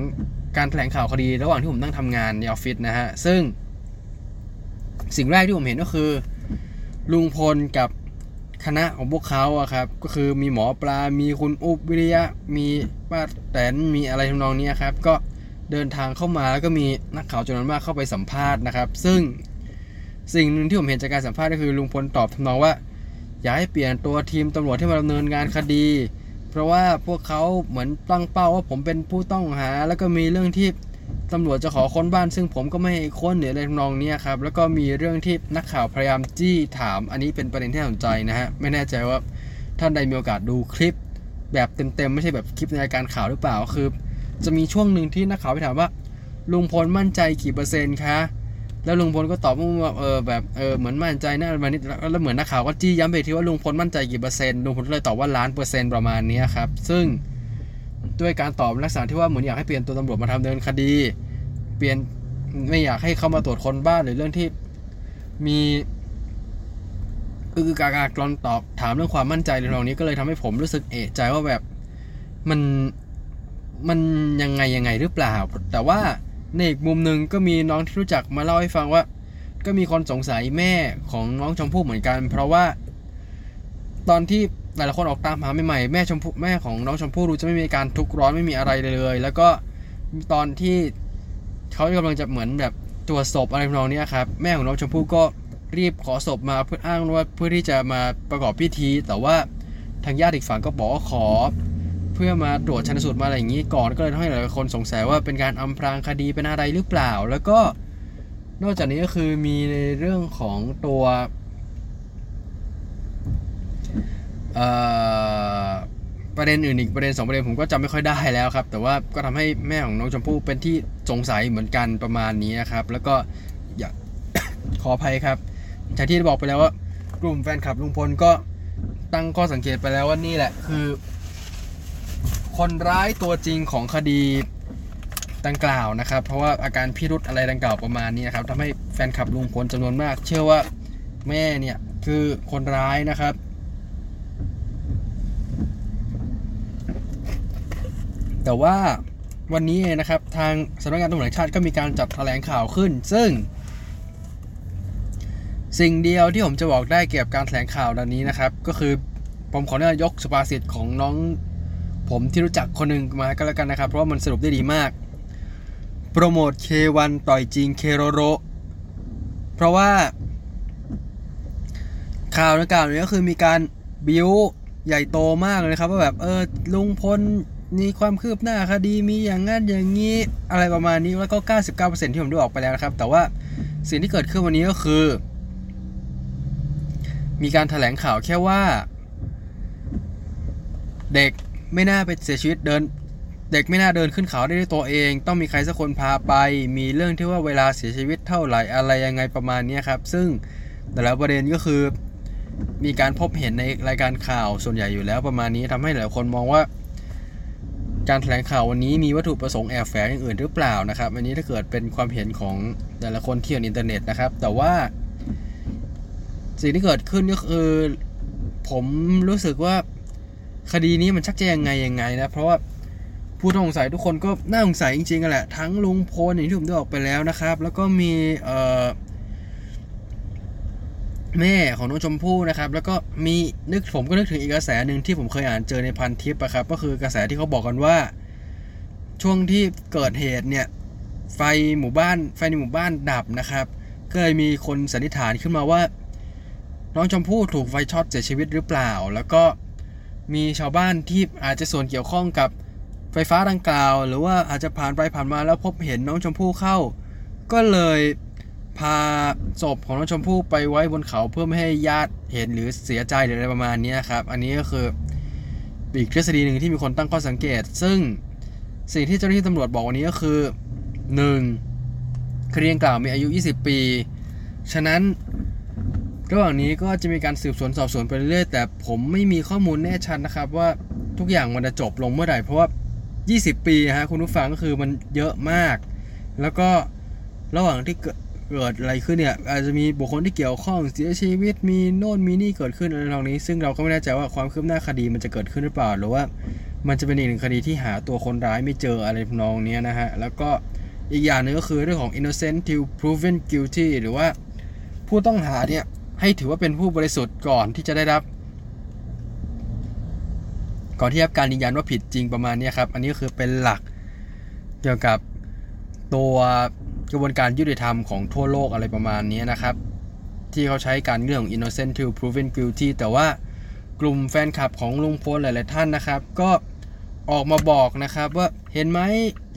การแถลงข่าวคดี ระหว่างที่ผมนั่งทำงานในออฟฟิศนะฮะ ซึ่ง สิ่งแรกที่ผมเห็นก็คือ ลุงพลกับคณะของพวกเขาอะครับ ก็คือมีหมอปลา มีคุณอุบวิริยะ มีป้าแตน มีอะไรทำนองนี้ครับ ก็เดินทางเข้ามาแล้วก็มีนักข่าวจำนวนมากเข้าไปสัมภาษณ์นะครับ ซึ่งสิ่งหนึ่งที่ผมเห็นจากการสัมภาษณ์ก็คือลุงพลตอบทำนองว่า อยากให้เปลี่ยนตัวทีมตำรวจที่มาดำเนินงานคดี เพราะว่าพวกเขาเหมือนตั้งเป้าว่าผมเป็นผู้ต้องหา แล้วก็มีเรื่องที่ตำรวจจะขอค้นบ้าน ซึ่งผมก็ไม่ให้ค้นหรืออะไรทำนองนี้ครับแล้วก็มีเรื่องที่นักข่าวพยายามจี้ถาม อันนี้เป็นประเด็นที่น่าสนใจนะฮะไม่แน่ใจว่าท่านใดมีโอกาสดูคลิป แบบเต็มๆไม่ใช่แบบคลิปในรายการข่าวหรือเปล่าคือ จะมีช่วงหนึ่งที่นักข่าวไปถามว่า ลุงพลมั่นใจกี่เปอร์เซ็นต์คะ แล้วลุงพลก็ตอบว่าเออแบบเออเหมือนมั่นใจนะประมานี้แล้วเหมือนนักข่าวก็จี้ย้ำไปที่ว่าลุงพลมั่นใจกี่เปอร์เซ็นต์ลุงพลเลยตอบว่าล้านเปอร์เซ็นต์ประมาณนี้ครับ ซึ่งด้วยการตอบลักษณะที่ว่าเหมือนอยากให้เปลี่ยนตัวตำรวจมาทำเนินคดี เปลี่ยนไม่อยากให้เข้ามาตรวจคนบ้านหรือเรื่องที่มีคือกากากรอนตอบถามเรื่องความมั่นใจในตรงนี้ก็เลยทำให้ผมรู้สึกเอะใจว่าแบบมันมันยังไงยังไงหรือเปล่า แต่ว่า ในอีกมุมหนึ่งก็มีน้องที่รู้จักมาเล่าให้ฟังว่า ก็มีคนสงสัยแม่ของน้องชมพู่เหมือนกัน เพราะว่า ตอนที่หลายคนออกตามหาใหม่ๆแม่ชมพู่แม่ของน้องชมพู่ดูจะไม่มีการทุกข์ร้อนไม่มีอะไรเลย แล้วก็ตอนที่เขากำลังจะเหมือนแบบตรวจศพอะไรทำนองนี้ครับ แม่ของน้องชมพู่ก็รีบขอศพมาเพื่ออ้างว่าเพื่อที่จะมาประกอบพิธี แต่ว่าทางญาติอีกฝั่งก็บอกว่าขอ เพื่อมาตรวจชันสูตรมาอะไรอย่างนี้ก่อนก็เลยทำให้หลายคนสงสัยว่าเป็นการอำพรางคดีเป็นอะไรหรือเปล่า แล้วก็นอกจากนี้ก็คือมีในเรื่องของตัวประเด็นอื่นอีกประเด็นสองประเด็นผมก็จำไม่ค่อยได้แล้วครับ แต่ว่าก็ทำให้แม่ของน้องชมพู่เป็นที่สงสัยเหมือนกันประมาณนี้นะครับ แล้วก็อยากขออภัยครับจากที่บอกไปแล้วว่ากลุ่มแฟนคลับลุงพลก็ตั้งข้อสังเกตไปแล้วว่านี่แหละคือ คนร้ายตัวจริงของคดีดังกล่าวนะครับ เพราะว่าอาการพิรุธอะไรดังกล่าวประมาณนี้นะครับทำให้แฟนคลับลุงพลจำนวนมาก เชื่อว่าแม่เนี่ยคือคนร้ายนะครับ แต่ว่าวันนี้เองนะครับทางสำนักงานตำรวจแห่งชาติก็มีการจัดแถลงข่าวขึ้น ซึ่ง สิ่งเดียวที่ผมจะบอกได้เกี่ยวกับการแถลงข่าวดังนี้นะครับ ก็คือผมขออนุญาตยกสุภาษิตของน้อง ผมที่รู้จักคนหนึ่งมาก็แล้วกันนะครับ เพราะว่ามันสรุปได้ดีมาก โปรโมทเควันต่อยจริงเคโรโรเพราะว่า ข่าวดังกล่าวนี้ก็คือมีการบิวใหญ่โตมากเลยนะครับ ว่าแบบเออลุงพลมีความคืบหน้าคดีมีอย่างนั้นอย่างนี้อะไรประมาณนี้แล้วก็ 99%ที่ผมได้ออกไปแล้วนะครับ แต่ว่าสิ่งที่เกิดขึ้นวันนี้ก็คือ มีการถแถลงข่าวแค่ว่า เด็ก ไม่น่าไปเสียชีวิตเดิน เด็กไม่น่าเดินขึ้นเขาได้ด้วยตัวเอง ต้องมีใครสักคนพาไป มีเรื่องที่ว่าเวลาเสียชีวิตเท่าไหร่อะไรยังไงประมาณนี้ครับ ซึ่งแต่ละประเด็นก็คือ มีการพบเห็นในรายการข่าวส่วนใหญ่อยู่แล้วประมาณนี้ทำให้หลายคนมองว่า การแถลงข่าววันนี้มีวัตถุประสงค์แอบแฝงอย่างอื่นหรือเปล่านะครับ อันนี้ถ้าเกิดเป็นความเห็นของแต่ละคนที่อยู่ในอินเทอร์เน็ตนะครับ แต่ว่า สิ่งที่เกิดขึ้นก็คือผมรู้สึกว่า คดีนี้มันชักจะยังไงยังไงนะเพราะว่าผู้ต้องสงสัยทุกคนก็น่าสงสัยจริงๆกันแหละทั้งลุงพลอย่างที่ผมได้ออกไปแล้วนะครับ แล้วก็มีเอ่อแม่ของน้องชมพู่นะครับ แล้วก็มีนึกผมก็นึกถึงอีกกระแสหนึ่งที่ผมเคยอ่านเจอในพันทิปอะครับ ก็คือกระแสที่เขาบอกกันว่า ช่วงที่เกิดเหตุเนี่ยไฟหมู่บ้านไฟในหมู่บ้านดับนะครับก็เลยมีคนสันนิษฐานขึ้นมาว่า น้องชมพู่ถูกไฟช็อตเสียชีวิตหรือเปล่า แล้วก็ มีชาวบ้านที่อาจจะส่วนเกี่ยวข้องกับไฟฟ้าดังกล่าว หรือว่าอาจจะผ่านไปผ่านมาแล้วพบเห็นน้องชมพู่เข้า ก็เลยพาศพของน้องชมพู่ไปไว้บนเขาเพื่อไม่ให้ญาติเห็นหรือเสียใจหรืออะไรประมาณนี้ครับ อันนี้ก็คืออีกทฤษฎีหนึ่งที่มีคนตั้งข้อสังเกต ซึ่งสิ่งที่เจ้าหน้าที่ตำรวจบอกวันนี้ก็คือ 1. คดีดังกล่าวมีอายุ 20 ปี ฉะนั้น ระหว่างนี้ก็จะมีการสืบสวนสอบสวนไปเรื่อยแต่ผมไม่มีข้อมูลแน่ชัดนะครับว่าทุกอย่างมันจะจบลงเมื่อไหร่เพราะว่า 20 ปีฮะคุณผู้ฟังก็คือมันเยอะมาก แล้วก็ระหว่างที่เกิดอะไรขึ้นเนี่ยอาจจะมีบุคคลที่เกี่ยวข้องเสียชีวิตมีโน่นมีนี่เกิดขึ้นอะไรทางนี้ ซึ่งเราก็ไม่แน่ใจว่าความคืบหน้าคดีมันจะเกิดขึ้นหรือเปล่า หรือว่ามันจะเป็นอีกหนึ่งคดีที่หาตัวคนร้ายไม่เจออะไรนองนี้นะฮะแล้วก็อีกอย่างหนึงก็คือเรื่องของ innocent till proven guilty หรือว่าผู้ต้องหาเนี่ย ให้ถือว่าเป็นผู้บริสุทธิ์ก่อนที่จะได้รับ ก่อนที่จะรับการยืนยันว่าผิดจริงประมาณนี้ครับ อันนี้ก็คือเป็นหลักเกี่ยวกับตัวกระบวนการยุติธรรมของทั่วโลกอะไรประมาณนี้นะครับ ที่เขาใช้การเรื่องของ innocent till proven guilty แต่ว่ากลุ่มแฟนคลับของลุงพลหลายๆท่านนะครับ ก็ออกมาบอกนะครับว่าเห็นไหม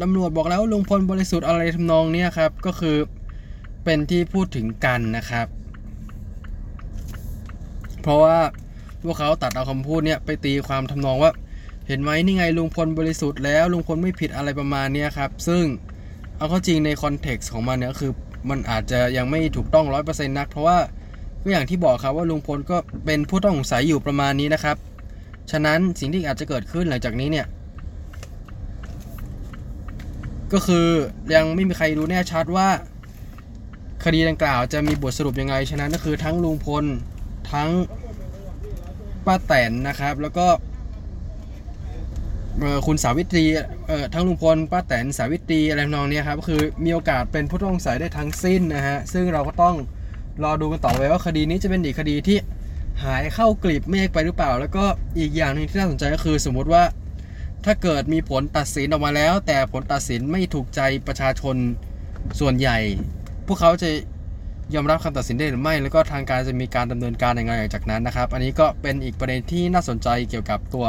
ตำรวจบอกแล้วลุงพลบริสุทธิ์อะไรทำนองนี้ครับ ก็คือเป็นที่พูดถึงกันนะครับ เพราะว่าพวกเขาตัดเอาคำพูดเนี่ยไปตีความทำนองว่า เห็นไหมนี่ไงลุงพลบริสุทธิ์แล้วลุงพลไม่ผิดอะไรประมาณนี้ครับ ซึ่งเอาเข้าจริงในคอนเท็กซ์ของมันเนี่ยคือมันอาจจะยังไม่ถูกต้องร้อยเปอร์เซ็นต์นัก เพราะว่าก็อย่างที่บอกครับว่าลุงพลก็เป็นผู้ต้องสงสัยอยู่ประมาณนี้นะครับ ฉะนั้นสิ่งที่อาจจะเกิดขึ้นหลังจากนี้เนี่ย ก็คือยังไม่มีใครรู้แน่ชัดว่า คดีดังกล่าวจะมีบทสรุปยังไง ฉะนั้นก็คือทั้งลุงพลทั้ง ป้าแตนนะครับ แล้วก็คุณสาวิตรีทั้งลุงพลป้าแตนสาวิตรีอะไรนองเนี้ยครับคือมีโอกาสเป็นผู้ต้องสงสัยได้ทั้งสิ้นนะฮะซึ่งเราก็ต้องรอดูกันต่อไปว่าคดีนี้จะเป็นอีกคดีที่หายเข้ากลีบเมฆไปหรือเปล่า แล้วก็อีกอย่างหนึ่งที่น่าสนใจก็คือ สมมติว่าถ้าเกิดมีผลตัดสินออกมาแล้ว แต่ผลตัดสินไม่ถูกใจประชาชนส่วนใหญ่ พวกเขาจะ ยอมรับคำตัดสินได้หรือไม่ แล้วก็ทางการจะมีการดำเนินการยังไงหลังจากนั้นนะครับ อันนี้ก็เป็นอีกประเด็นที่น่าสนใจเกี่ยวกับตัว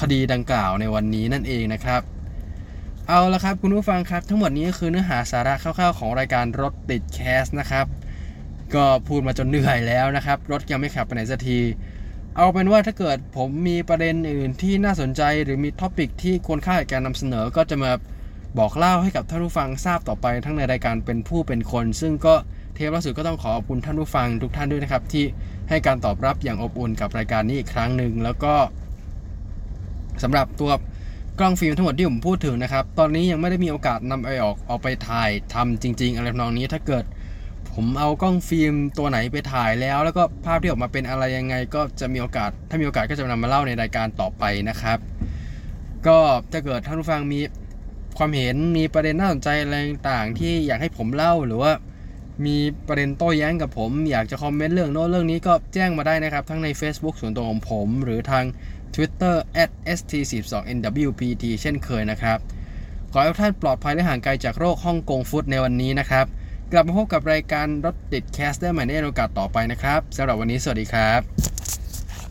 คดีดังกล่าวในวันนี้นั่นเองนะครับ เอาละครับคุณผู้ฟังครับ ทั้งหมดนี้ก็คือเนื้อหาสาระคร่าวๆของรายการรถติด Cast นะครับก็พูดมาจนเหนื่อยแล้วนะครับ รถยังไม่ขับไปไหนสักที เอาเป็นว่าถ้าเกิดผมมีประเด็นอื่นที่น่าสนใจหรือมี topic ที่ควรค่าแก่การนำเสนอก็จะมาบอกเล่าให้กับท่านผู้ฟังทราบต่อไปทั้งในรายการเป็นผู้เป็นคน ซึ่งก็ เทปล่าสุดก็ต้องขอขอบคุณท่านผู้ฟังทุกท่านด้วยนะครับ ที่ให้การตอบรับอย่างอบอุ่นกับรายการนี้อีกครั้งหนึ่งแล้วก็สำหรับตัวกล้องฟิล์มทั้งหมดที่ผมพูดถึงนะครับ ตอนนี้ยังไม่ได้มีโอกาสนำไปออกออกไปถ่ายทำจริง ๆ อะไรทำนองนี้ถ้าเกิด ผมเอากล้องฟิล์มตัวไหนไปถ่ายแล้ว แล้วก็ภาพที่ออกมาเป็นอะไรยังไง ก็จะมีโอกาส ถ้ามีโอกาสก็จะนำมาเล่าในรายการต่อไปนะครับ ก็ถ้าเกิดท่านผู้ฟังมีความเห็นมีประเด็นน่าสนใจอะไรต่างที่อยากให้ผมเล่าหรือว่า มีประเด็นโต้แย้งกับผม อยากจะคอมเมนต์เรื่องโน้นเรื่องนี้ก็แจ้งมาได้นะครับ ทั้งใน Facebook ส่วนตัวของผม หรือทาง Twitter @st42nwpt เช่นเคยนะครับ ขอให้ทุกท่านปลอดภัยและห่างไกลจากโรคฮ่องกงฟุตในวันนี้นะครับ กลับมาพบกับรายการรถติดแคสได้ใหม่ในโอกาสต่อไปนะครับสำหรับวันนี้สวัสดีครับ